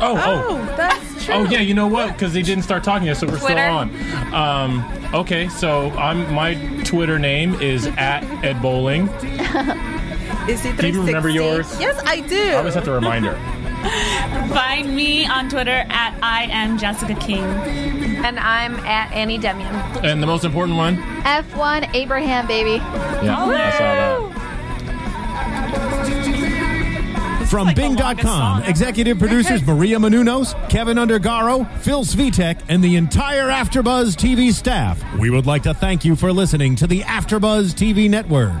Oh, oh. that's true. Oh yeah, you know what? Because they didn't start talking yet, so we're Twitter? still on. Um, okay, so I'm my Twitter name is at Ed Bowling. Is it Do you remember yours? Yes, I do. I always have to remind her. Find me on Twitter at I am Jessica King. And I'm at Annie Demian. And the most important one, F1 Abraham, baby. yeah, I saw that. From Bing.com, executive producers Maria Menounos, Kevin Undergaro, Phil Svitek, and the entire Afterbuzz TV staff. We would like to thank you for listening to the Afterbuzz TV network.